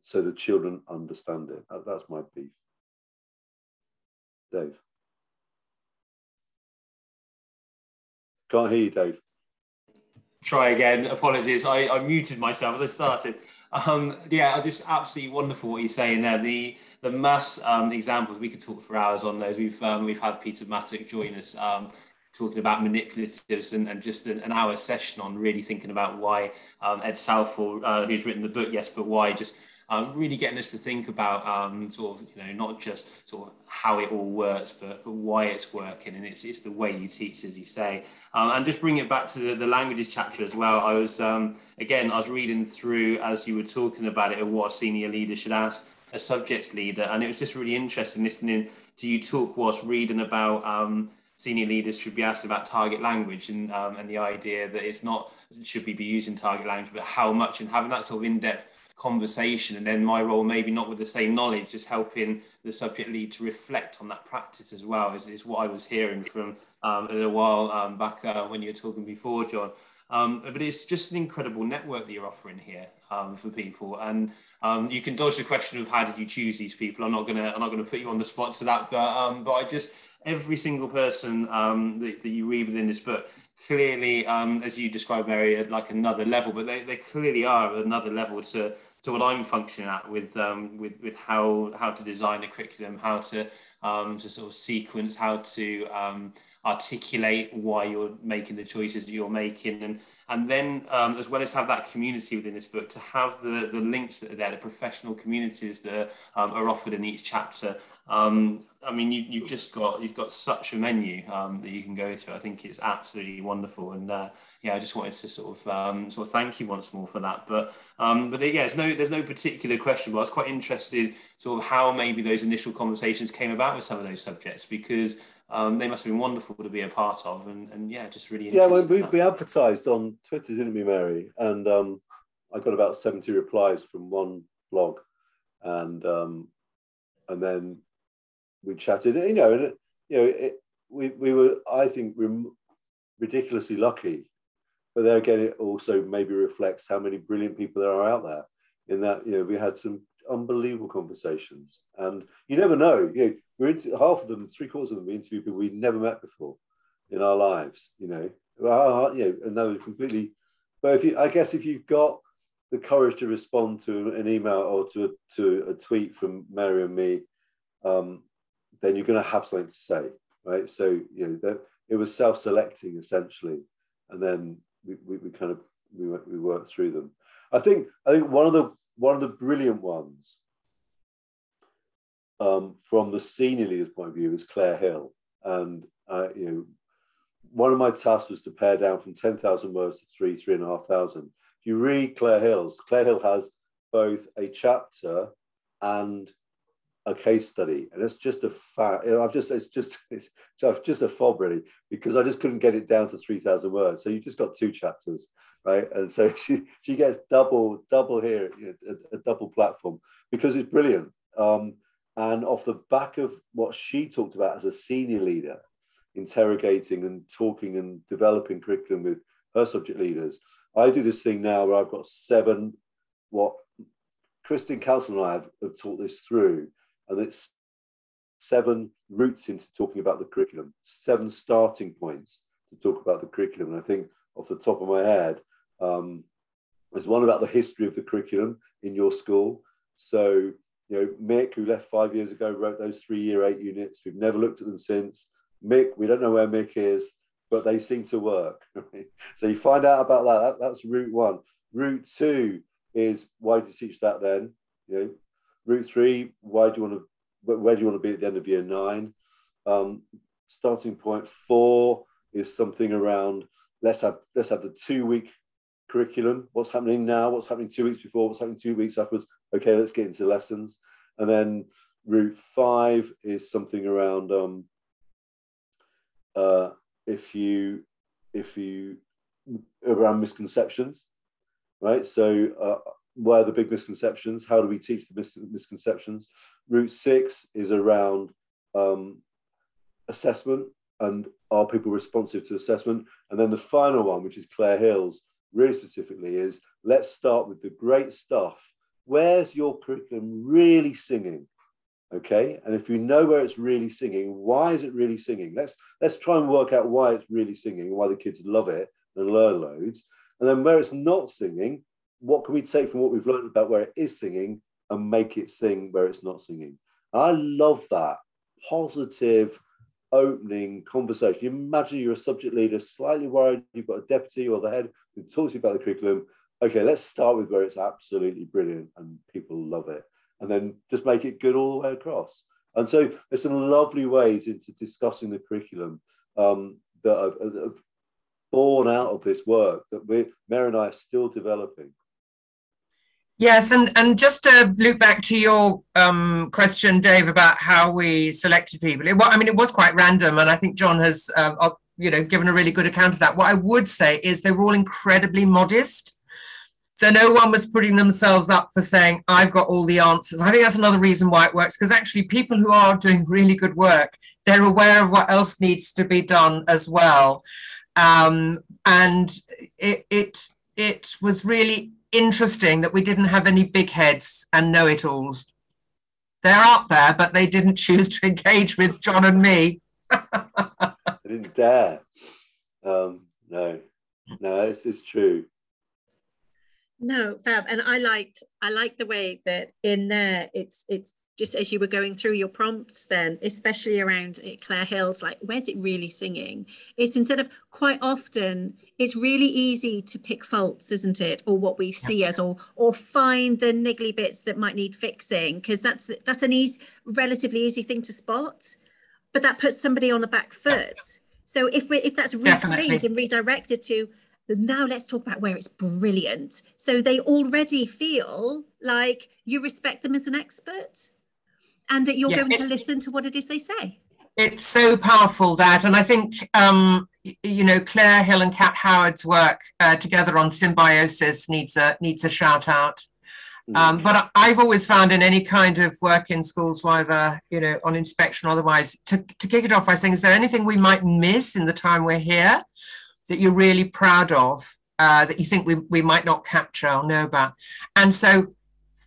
so the children understand it? That, that's my beef. Dave. Can't hear you, Dave. Try again. Apologies. I, I muted myself as I started. Um, yeah, just absolutely wonderful what you're saying there. The the mass um, examples we could talk for hours on those. We've um, we've had Peter Mattock join us. Um, talking about manipulatives and, and just an, an, hour session on really thinking about why um, Ed Southall, uh, who's written the book, yes, but why just um, really getting us to think about um, sort of, you know, not just sort of how it all works, but, but why it's working. And it's, it's the way you teach, as you say. Um, and just bring it back to the, the languages chapter as well. I was, um, again, I was reading through as you were talking about it, of what a senior leader should ask a subjects leader. And it was just really interesting listening to you talk whilst reading about um, senior leaders should be asked about target language and, um, and the idea that it's not should we be using target language, but how much and having that sort of in-depth conversation. And then my role, maybe not with the same knowledge, just helping the subject lead to reflect on that practice as well, is, is what I was hearing from um, a little while um, back uh, when you were talking before, John. Um, but it's just an incredible network that you're offering here um, for people. And um, you can dodge the question of how did you choose these people. I'm not gonna I'm not gonna put you on the spot to that, but um, but I just every single person that, that, you read within this book clearly, um, as you described, Mary, at like another level, but they, they clearly are another level to to what I'm functioning at with um, with with how how to design a curriculum, how to um, to sort of sequence, how to um, articulate why you're making the choices that you're making, and and then um, as well as have that community within this book, to have the the links that are there, the professional communities that um, are offered in each chapter. Um, I mean, you, you've just got you've got such a menu um, that you can go to. I think it's absolutely wonderful, and uh, yeah, I just wanted to sort of um, sort of thank you once more for that. But um, but yeah, there's no there's no particular question, but I was quite interested sort of how maybe those initial conversations came about with some of those subjects because um, they must have been wonderful to be a part of, and, and yeah, just really yeah. Well, we, we advertised on Twitter, didn't we, Mary? And um, I got about seventy replies from one blog, and um, and then we chatted. You know, and it, you know, it, we we were I think ridiculously lucky, but there again, it also maybe reflects how many brilliant people there are out there. In that, you know, we had some unbelievable conversations, and you never know. You know, we're into, half of them, three quarters of them, we interviewed people we'd never met before in our lives. You know, well, you know, and they were completely. But if you, I guess, if you've got the courage to respond to an email or to a, to a tweet from Mary and me, um, then you're going to have something to say, right? So you know, that it was self-selecting essentially, and then we, we, we kind of we we worked through them. I think I think one of the one of the brilliant ones um, from the senior leader's point of view is Claire Hill. And, uh, you know, one of my tasks was to pare down from 10,000 words to three, three and a half thousand. If you read Claire Hill's, Claire Hill has both a chapter and a case study, and it's just a know, I've just it's just it's just a fob really because I just couldn't get it down to three thousand words. So you just got two chapters, right? And so she she gets double double here, you know, a, a, double platform because it's brilliant. Um, and off the back of what she talked about as a senior leader, interrogating and talking and developing curriculum with her subject leaders, I do this thing now where I've got seven, what Kristen Council and I have, have taught this through, and it's seven routes into talking about the curriculum, seven starting points to talk about the curriculum. And I think off the top of my head, um, there's one about the history of the curriculum in your school. So you know, Mick, who left five years ago, wrote those three year eight units. We've never looked at them since. Mick, we don't know where Mick is, but they seem to work. so you find out about that. that. That's route one. Route two is why do you teach that then? You know, route three, why do you want to where do you want to be at the end of year nine? Um, starting point four is something around let's have let's have the two week curriculum. What's happening now? What's happening two weeks before? What's happening two weeks afterwards? Okay, let's get into lessons. And then route five is something around um, uh, if you if you around misconceptions, right? So uh, where are the big misconceptions? How do we teach the mis- misconceptions? Route six is around um, assessment and are people responsive to assessment? And then the final one, which is Claire Hill's, really specifically is let's start with the great stuff. Where's your curriculum really singing? Okay, and if you know where it's really singing, why is it really singing? Let's let's try and work out why it's really singing, why the kids love it and learn loads. And then where it's not singing, what can we take from what we've learned about where it is singing and make it sing where it's not singing? I love that positive opening conversation. You imagine you're a subject leader, slightly worried, you've got a deputy or the head who talks to you about the curriculum. Okay, let's start with where it's absolutely brilliant and people love it. And then just make it good all the way across. And so there's some lovely ways into discussing the curriculum um, that have, have born out of this work that we, Mary and I are still developing. Yes, and, and just to loop back to your um, question, Dave, about how we selected people. It, I mean, it was quite random, and I think John has, um, uh, you know, given a really good account of that. What I would say is they were all incredibly modest. So no one was putting themselves up for saying, I've got all the answers. I think that's another reason why it works, because actually people who are doing really good work, they're aware of what else needs to be done as well. Um, and it, it, it was really interesting that we didn't have any big heads and know-it-alls. They're out there, but they didn't choose to engage with John and me. I didn't dare. Um, no, no, this is true. No, fab. And I liked I liked the way that in there it's it's just as you were going through your prompts then especially around Claire Hill's like where's it really singing? It's instead of quite often it's really easy to pick faults isn't it? Or what we see as or or find the niggly bits that might need fixing because that's that's an easy relatively easy thing to spot but that puts somebody on the back foot. So if we if that's reframed and redirected to now let's talk about where it's brilliant. So they already feel like you respect them as an expert and that you're yeah, going it, to listen to what it is they say. It's so powerful that, and I think um, you know claire Hill and Kat Howard's work uh, together on symbiosis needs a needs a shout out. Mm. Um, but I've always found in any kind of work in schools, whether you know on inspection or otherwise, to, to kick it off by saying, is there anything we might miss in the time we're here that you're really proud of, uh, that you think we, we might not capture or know about? And so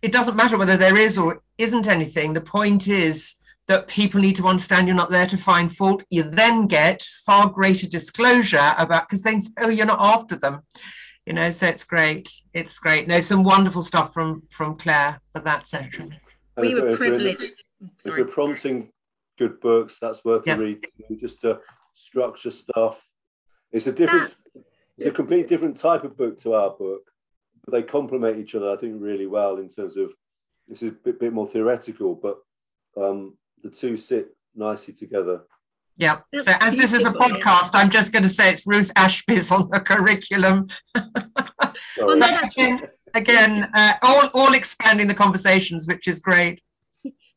it doesn't matter whether there is or isn't anything. The point is that people need to understand you're not there to find fault. You then get far greater disclosure about because they know you're not after them. You know, so it's great. It's great. No, some wonderful stuff from from Claire for that session. we were privileged. If, if you're prompting good books, that's worth yeah. a read. Just to structure stuff. It's a different, that, it's a completely different type of book to our book but they complement each other, I think, really well in terms of this is a bit, bit more theoretical, but um, the two sit nicely together. Yeah. So as this is a podcast, I'm just going to say it's Ruth Ashbee's on the curriculum. well, again, again uh, all, all expanding the conversations, which is great.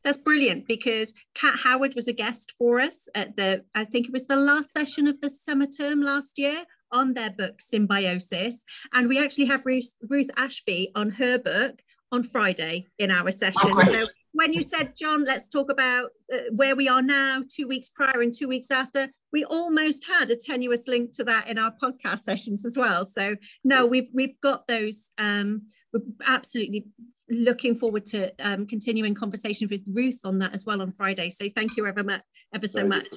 That's brilliant because Kat Howard was a guest for us at the, I think it was the last session of the summer term last year on their book Symbiosis. And we actually have Ruth, Ruth Ashbee on her book on Friday in our session. Oh, so when you said, John, let's talk about uh, where we are now, two weeks prior and two weeks after, we almost had a tenuous link to that in our podcast sessions as well. So no, we've we've got those. Um, we're absolutely looking forward to um, continuing conversations with Ruth on that as well on Friday. So thank you ever, ever so much.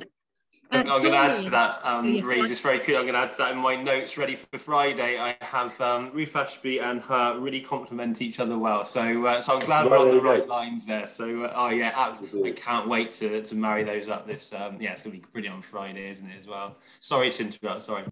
I'm, I'm going to add to that, um, yeah. Ree, just very quickly, I'm going to add to that in my notes ready for Friday. I have um, Ruth Ashbee and her really complement each other well. So uh, so I'm glad we're on the right lines there. So, uh, oh, yeah, absolutely. I can't wait to, to marry those up. This, um, yeah, it's going to be brilliant on Friday, isn't it, as well? Sorry to interrupt, sorry.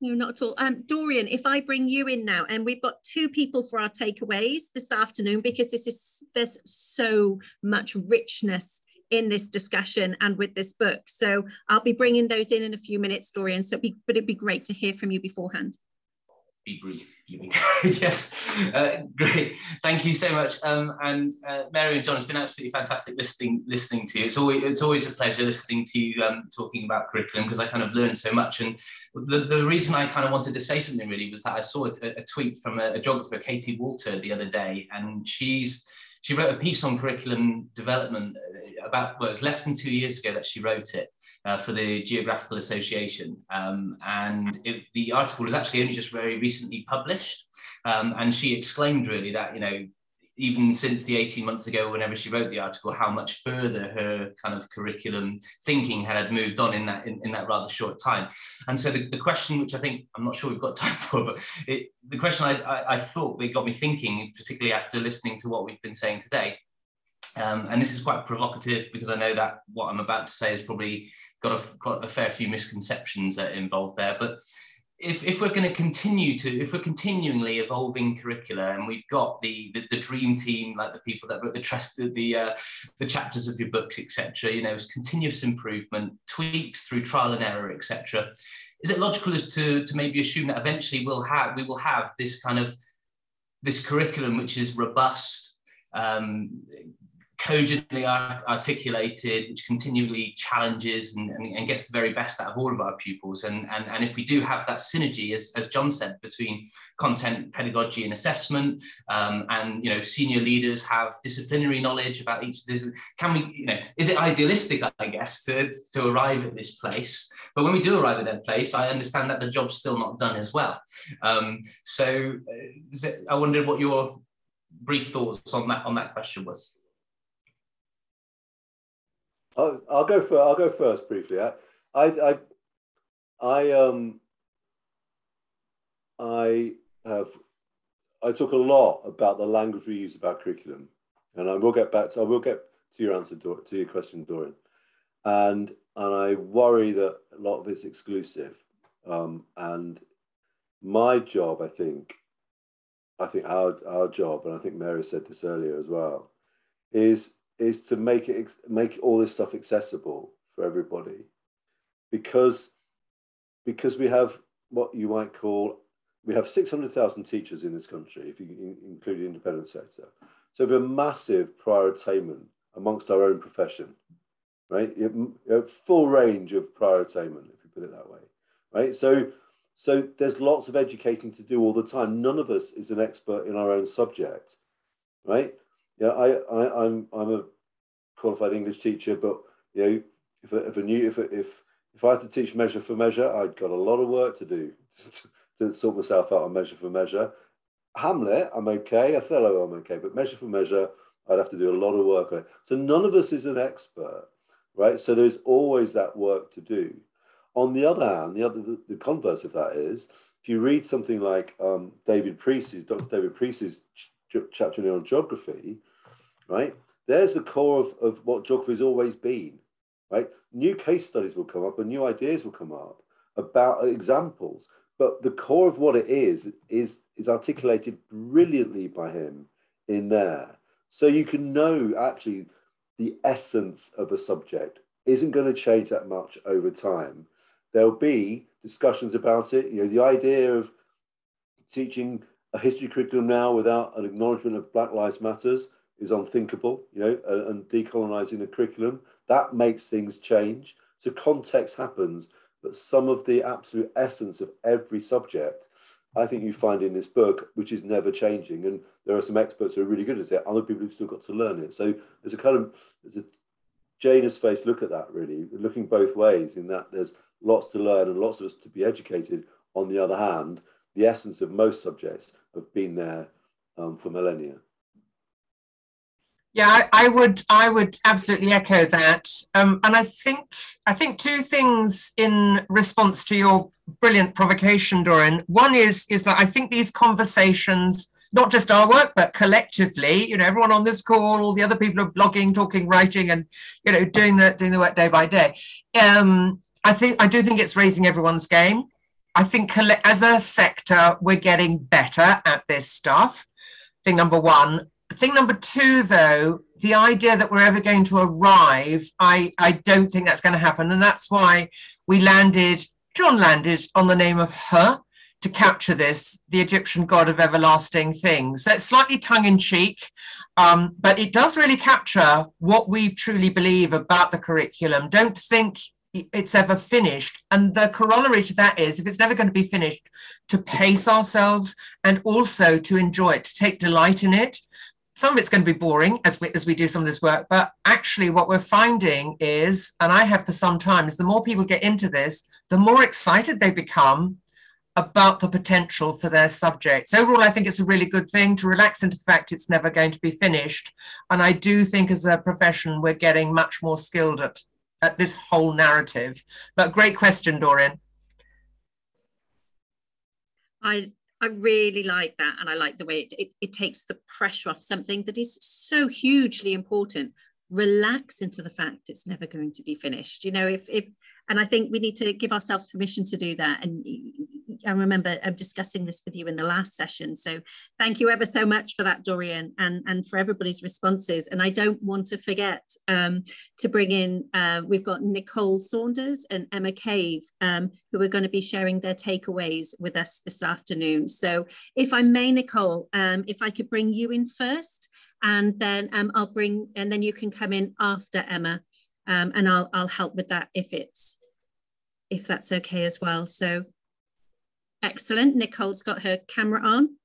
No, not at all. Um, Dorian, if I bring you in now, and we've got two people for our takeaways this afternoon because this is there's so much richness in this discussion and with this book. So I'll be bringing those in in a few minutes, Dorian. So, it'd be, but it'd be great to hear from you beforehand. Be brief, you mean? yes, uh, great. Thank you so much. Um, and uh, Mary and John, it's been absolutely fantastic listening listening to you. It's always it's always a pleasure listening to you um, talking about curriculum because I kind of learned so much. And the, the reason I kind of wanted to say something really was that I saw a, a tweet from a, a geographer, Katie Walter, the other day, and she's she wrote a piece on curriculum development uh, about well, it was less than two years ago that she wrote it uh, for the Geographical Association, um, and it, the article was actually only just very recently published, um, and she exclaimed really that you know even since the 18 months ago, whenever she wrote the article, how much further her kind of curriculum thinking had moved on in that in, in that rather short time. And so the, the question, which I think I'm not sure we've got time for, but it, the question I, I, I thought they got me thinking, particularly after listening to what we've been saying today, Um, and this is quite provocative because I know that what I'm about to say has probably got a, got a fair few misconceptions that involved there. But if, if we're going to continue to, if we're continually evolving curricula and we've got the, the, the dream team, like the people that wrote the trust, the, uh, the chapters of your books, etc., you know, it's continuous improvement, tweaks through trial and error, etc. Is it logical to, to maybe assume that eventually we'll have, we will have this kind of, this curriculum which is robust, um, cogently articulated, which continually challenges and, and, and, gets the very best out of all of our pupils. And, and, and if we do have that synergy, as, as John said, between content, pedagogy, and assessment, um, and you know, senior leaders have disciplinary knowledge about each. Can we, you know, is it idealistic, I guess, to, to arrive at this place? But when we do arrive at that place, I understand that the job's still not done as well. Um, so uh, it, I wondered what your brief thoughts on that on that question was. I'll, I'll go for I'll go first briefly. I, I, I, I um, I have I talk a lot about the language we use about curriculum, and I will get back to I will get to your answer to your question, Dorian, and and I worry that a lot of it's exclusive, um, and my job, I think, I think our our job, and I think Mary said this earlier as well, is is to make it make all this stuff accessible for everybody. Because because we have what you might call we have 600,000 teachers in this country if you include the independent sector. So we have a massive prior attainment amongst our own profession right? You have full range of prior attainment if you put it that way right? So so there's lots of educating to do all the time. None of us is an expert in our own subject right yeah, I, I, I'm, I'm a qualified English teacher, but you know, if a, if a new, if if if I had to teach measure for measure, I'd got a lot of work to do to, sort myself out on measure for measure. Hamlet, I'm okay. Othello, I'm okay, but measure for measure, I'd have to do a lot of work. So none of us is an expert, right? So there's always that work to do. On the other hand, the other the, the converse of that is, if you read something like um, David Priest's, Dr. David Priest's ch- chapter on geography, right? There's the core of, of what geography has always been, right? New case studies will come up and new ideas will come up about uh, examples. But the core of what it is is is articulated brilliantly by him in there. So you can know actually the essence of a subject isn't going to change that much over time. There'll be discussions about it. You know, the idea of teaching a history curriculum now without an acknowledgement of Black Lives Matters is unthinkable, you know, uh, and decolonizing the curriculum. That makes things change. So context happens, but some of the absolute essence of every subject, I think you find in this book, which is never changing. And there are some experts who are really good at it, other people who've still got to learn it. So there's a kind of there's a Janus face look at that really, looking both ways in that there's lots to learn and lots of us to be educated. On the other hand, the essence of most subjects have been there um, for millennia. Yeah, I, I, would I would absolutely echo that. Um, and I think I think two things in response to your brilliant provocation, Dorian. One is is that I think these conversations, not just our work, but collectively, you know, everyone on this call, all the other people are blogging, talking, writing, and you know, doing the doing the work day by day. Um, I think I do think it's raising everyone's game. I think as a sector, we're getting better at this stuff. Thing number one. Thing number two, though, the idea that we're ever going to arrive, I, I don't think that's going to happen. And that's why we landed, John landed on the name of Huh to capture this, the Egyptian god of everlasting things. So it's slightly tongue in cheek, um, but it does really capture what we truly believe about the curriculum. Don't think it's ever finished. And the corollary to that is if it's never going to be finished, to pace ourselves and also to enjoy it, to take delight in it. Some of it's going to be boring as we as we do some of this work but actually what we're finding is and i have for some time is the more people get into this the more excited they become about the potential for their subjects. Overall i think it's a really good thing to relax into the fact it's never going to be finished. And i do think as a profession we're getting much more skilled at at this whole narrative but great question dorian I I really like that. And I like the way it, it, it takes the pressure off something that is so hugely important. Relax into the fact it's never going to be finished. You know, if, if and I think we need to give ourselves permission to do that. And I remember I'm discussing this with you in the last session. So thank you ever so much for that, Dorian, and, and for everybody's responses. And I don't want to forget um, to bring in, uh, we've got Nicole Saunders and Emma Cave, um, who are going to be sharing their takeaways with us this afternoon. So if I may, Nicole, um, if I could bring you in first, and then um, I'll bring, and then you can come in after Emma um, and I'll I'll help with that if it's if that's okay as well. So excellent. Nicole's got her camera on.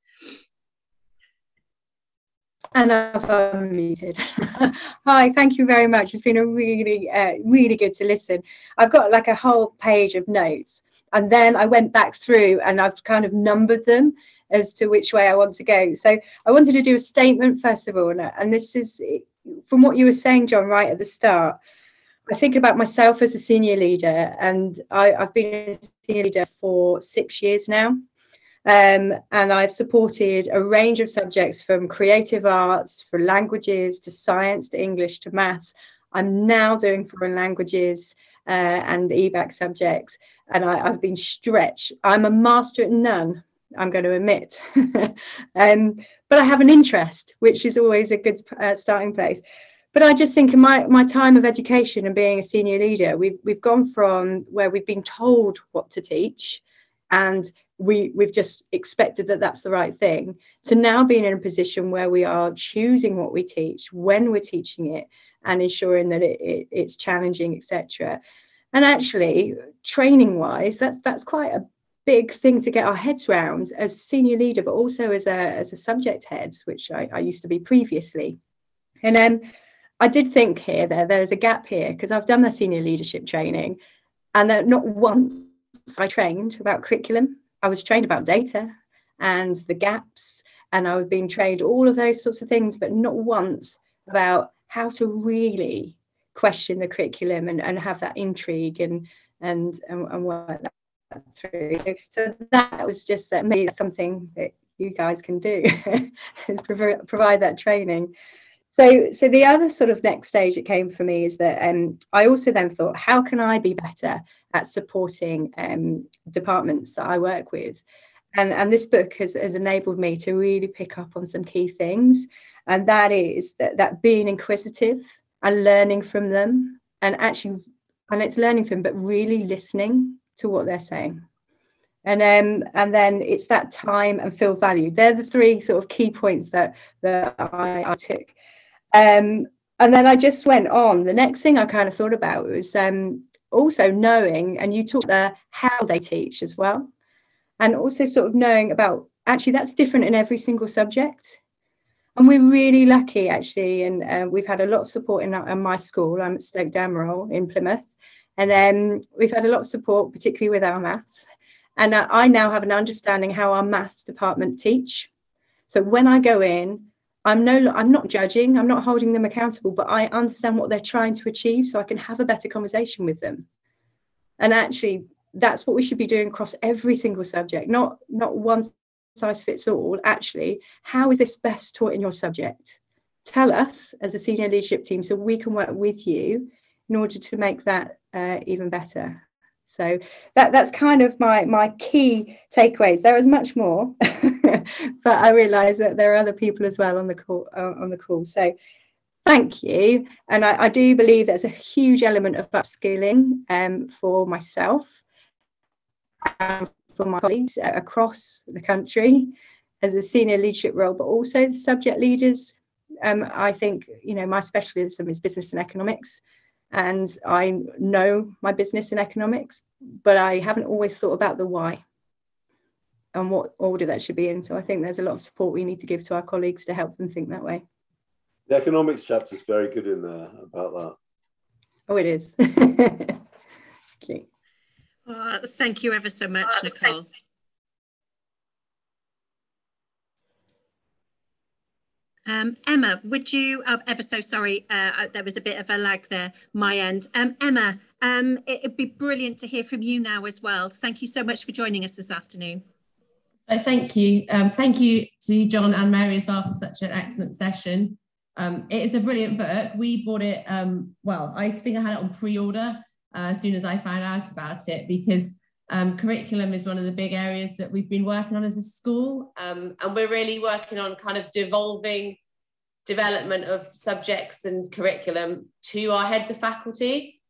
And I've unmuted. Hi, thank you very much. It's been a really, uh, really good to listen. I've got like a whole page of notes, and then I went back through and I've kind of numbered them as to which way I want to go. So I wanted to do a statement first of all, and this is from what you were saying, John, right at the start. I think about myself as a senior leader, and I, have been a senior leader for six years now. Um, and I've supported a range of subjects from creative arts, for languages, to science, to English, to maths. I'm now doing foreign languages uh, and EBacc subjects, and I, have been stretched. I'm a master at none, I'm going to admit. um, but I have an interest, which is always a good uh, starting place but I just think in my, my time of education and being a senior leader, we've, we've gone from where we've been told what to teach and we, we've just expected that that's the right thing to now being in a position where we are choosing what we teach, when we're teaching it, and ensuring that it, it, it's challenging, etc. And actually, training wise, that's that's quite a big thing to get our heads around as senior leader, but also as a as a subject head, which I, I used to be previously. And um, I did think here that there's a gap here because I've done my senior leadership training and that not once I trained about curriculum. I was trained about data and the gaps and I was being trained all of those sorts of things, but not once about how to really question the curriculum and, and have that intrigue and and and, and work that through. So, so that was just that maybe something that you guys can do provide that training. So, so the other sort of next stage it came for me is that um, I also then thought, how can I be better at supporting um, departments that I work with? And, and this book has, has enabled me to really pick up on some key things. And that is that, that being inquisitive and learning from them and actually, and it's learning from, but really listening to what they're saying. And um, and then it's that time and feel value They're the three sort of key points that that I, I took. Um, and then I just went on. The next thing I kind of thought about was um, also knowing, and you talked there how they teach as well, and also sort of knowing about actually that's different in every single subject. And we're really lucky actually, and uh, we've had a lot of support in, in, my school. I'm at Stoke Damerel in Plymouth, and um, we've had a lot of support, particularly with our maths. And uh, I now have an understanding how our maths department teach. So when I go in, I'm no, I'm not judging, I'm not holding them accountable, but I understand what they're trying to achieve so I can have a better conversation with them. And actually, that's what we should be doing across every single subject, not, not one size fits all. Actually, how is this best taught in your subject? Tell us as a senior leadership team so we can work with you in order to make that uh, even better. So that that's kind of my my key takeaways. There is much more, but I realise that there are other people as well on the call uh, on the call. So thank you, and I, I, do believe there's a huge element of upskilling um, for myself and for my colleagues across the country as a senior leadership role, but also the subject leaders. Um, I think you know my specialism is business and economics and I know my business in economics, but I haven't always thought about the why and what order that should be in. So I think there's a lot of support we need to give to our colleagues to help them think that way. The economics chapter is very good in there about that. Oh, it is. okay. Uh, thank you ever so much, Nicole. Um, Emma, would you, uh, ever so sorry, uh, there was a bit of a lag there, my end. Um, Emma, um, it, would be brilliant to hear from you now as well. Thank you so much for joining us this afternoon. So thank you. Um, thank you to John and Mary as well for such an excellent session. Um, it is a brilliant book. We bought it, um, well, I think I had it on pre-order uh, as soon as I found out about it because um, curriculum is one of the big areas that we've been working on as a school. Um, and we're really working on kind of devolving development of subjects and curriculum to our heads of faculty.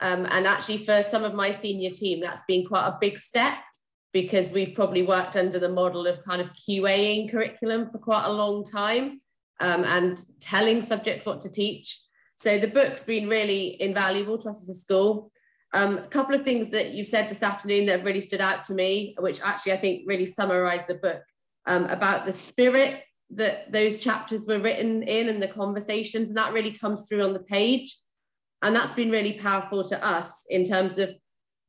Um, and actually for some of my senior team, that's been quite a big step because we've probably worked under the model of kind of QAing curriculum for quite a long time um, and telling subjects what to teach. So the book's been really invaluable to us as a school. Um, a couple of things that you've said this afternoon that have really stood out to me, which actually I think really summarize the book um, about the spirit that those chapters were written in and the conversations, and that really comes through on the page. And that's been really powerful to us in terms of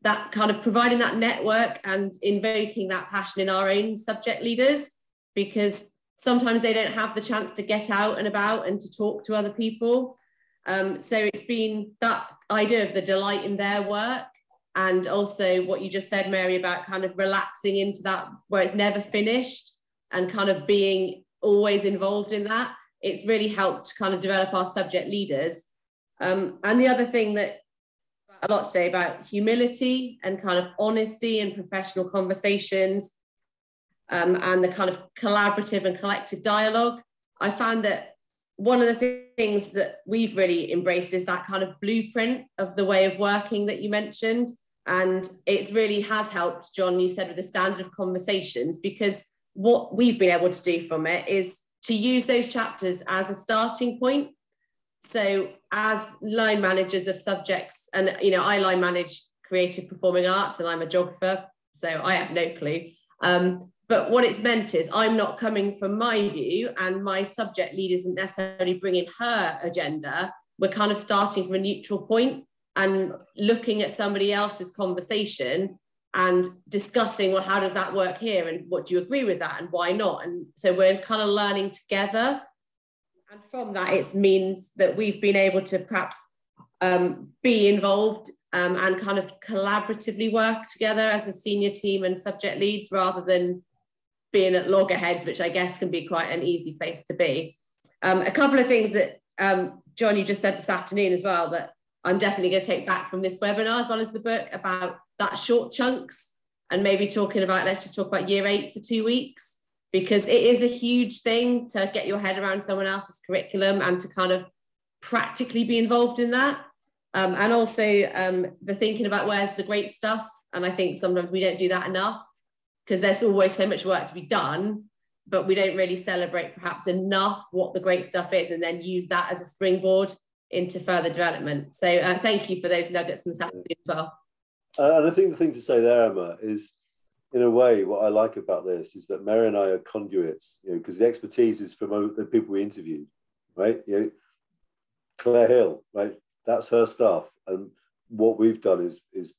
that kind of providing that network and invoking that passion in our own subject leaders, because sometimes they don't have the chance to get out and about and to talk to other people. Um, so it's been that idea of the delight in their work and also what you just said, Mary, about kind of relaxing into that where it's never finished and kind of being always involved in that. It's really helped kind of develop our subject leaders. Um, and the other thing that a lot today about humility and kind of honesty and professional conversations um, and the kind of collaborative and collective dialogue. I found that one of the things that we've really embraced is that kind of blueprint of the way of working that you mentioned. And it's really has helped, John, you said, with the standard of conversations, because what we've been able to do from it is to use those chapters as a starting point. So, as line managers of subjects, and you know, I line manage creative performing arts, and I'm a geographer, so I have no clue. Um, but what it's meant is I'm not coming from my view, and my subject lead isn't necessarily bringing her agenda. We're kind of starting from a neutral point and looking at somebody else's conversation and discussing, well, how does that work here? And what do you agree with that? And why not? And so we're kind of learning together. And from that, it means that we've been able to perhaps um, be involved um, and kind of collaboratively work together as a senior team and subject leads rather than being at loggerheads, which I guess can be quite an easy place to be. Um, a couple of things that um, John, you just said this afternoon as well that I'm definitely going to take back from this webinar as well as the book about that short chunks and maybe talking about let's just talk about year eight for two weeks because it is a huge thing to get your head around someone else's curriculum and to kind of practically be involved in that. Um, and also um, the thinking about where's the great stuff. And I think sometimes we don't do that enough because there's always so much work to be done, but we don't really celebrate perhaps enough what the great stuff is and then use that as a springboard into further development. So uh, thank you for those nuggets from Saturday as well. Uh, and I think the thing to say there, Emma, is in a way, what I like about this is that Mary and I are conduits, you know, because the expertise is from the people we interviewed, right? You know, Claire Hill, right? That's her stuff, and what we've done is is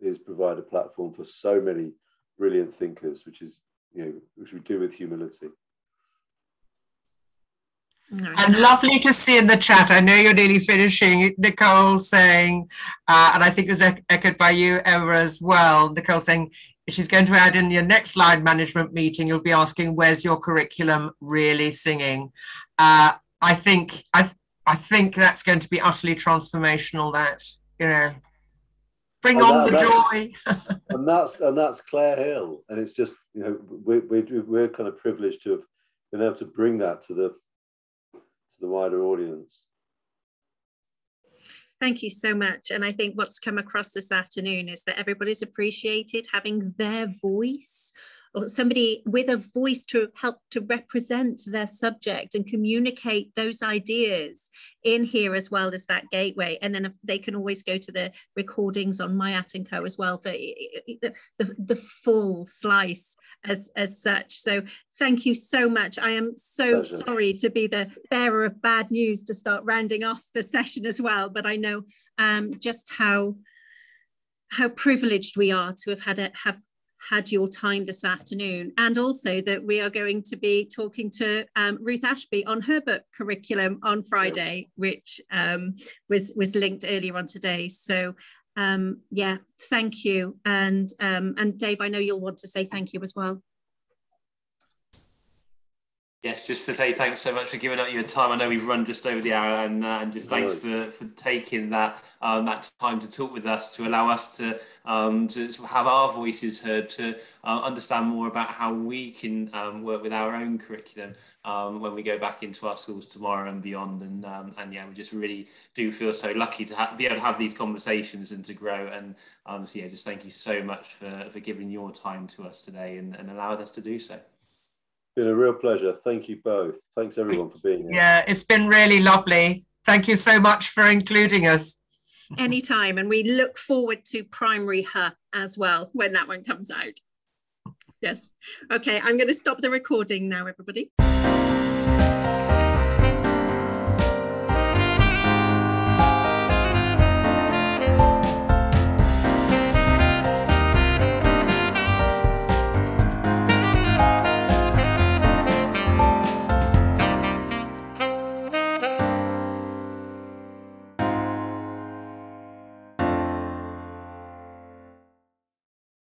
is provide a platform for so many brilliant thinkers, which is you know which we do with humility. And lovely to see in the chat. I know you're nearly finishing. Nicole saying, uh, and I think it was echoed by you, Emma, as well. Nicole saying, she's going to add in your next line management meeting, you'll be asking, where's your curriculum really singing? Uh, I think I, I think that's going to be utterly transformational. That you know, bring and on that, the joy. and that's and that's Claire Hill, and it's just you know we, we we're kind of privileged to have been able to bring that to the to the wider audience. Thank you so much. And I think what's come across this afternoon is that everybody's appreciated having their voice or somebody with a voice to help to represent their subject and communicate those ideas in here as well as that gateway. And then they can always go to the recordings on Myatt and co as well for the, the, the full slice as as such. So thank you so much. I am so Pleasure. sorry to be the bearer of bad news to start rounding off the session as well but i know um, just how how privileged we are to have had a, have had your time this afternoon, and also that we are going to be talking to um, Ruth Ashbee on her book curriculum on Friday, which um, was was linked earlier on today. So um, yeah, thank you, and um, and Dave, I know you'll want to say thank you as well. Yes, just to say thanks so much for giving up your time. I know we've run just over the hour, and, uh, and just thanks for, for taking that um, that time to talk with us, to allow us to um, to, have our voices heard, to uh, understand more about how we can um, work with our own curriculum um, when we go back into our schools tomorrow and beyond. And um, and yeah, we just really do feel so lucky to ha- be able to have these conversations and to grow. And um, so yeah, just thank you so much for, for giving your time to us today and, and allowing us to do so. Been a real pleasure. Thank you both. Thanks everyone for being here. Yeah, it's been really lovely. Thank you so much for including us. Anytime. And we look forward to Primary Huh as well when that one comes out. Yes. Okay, I'm going to stop the recording now, everybody.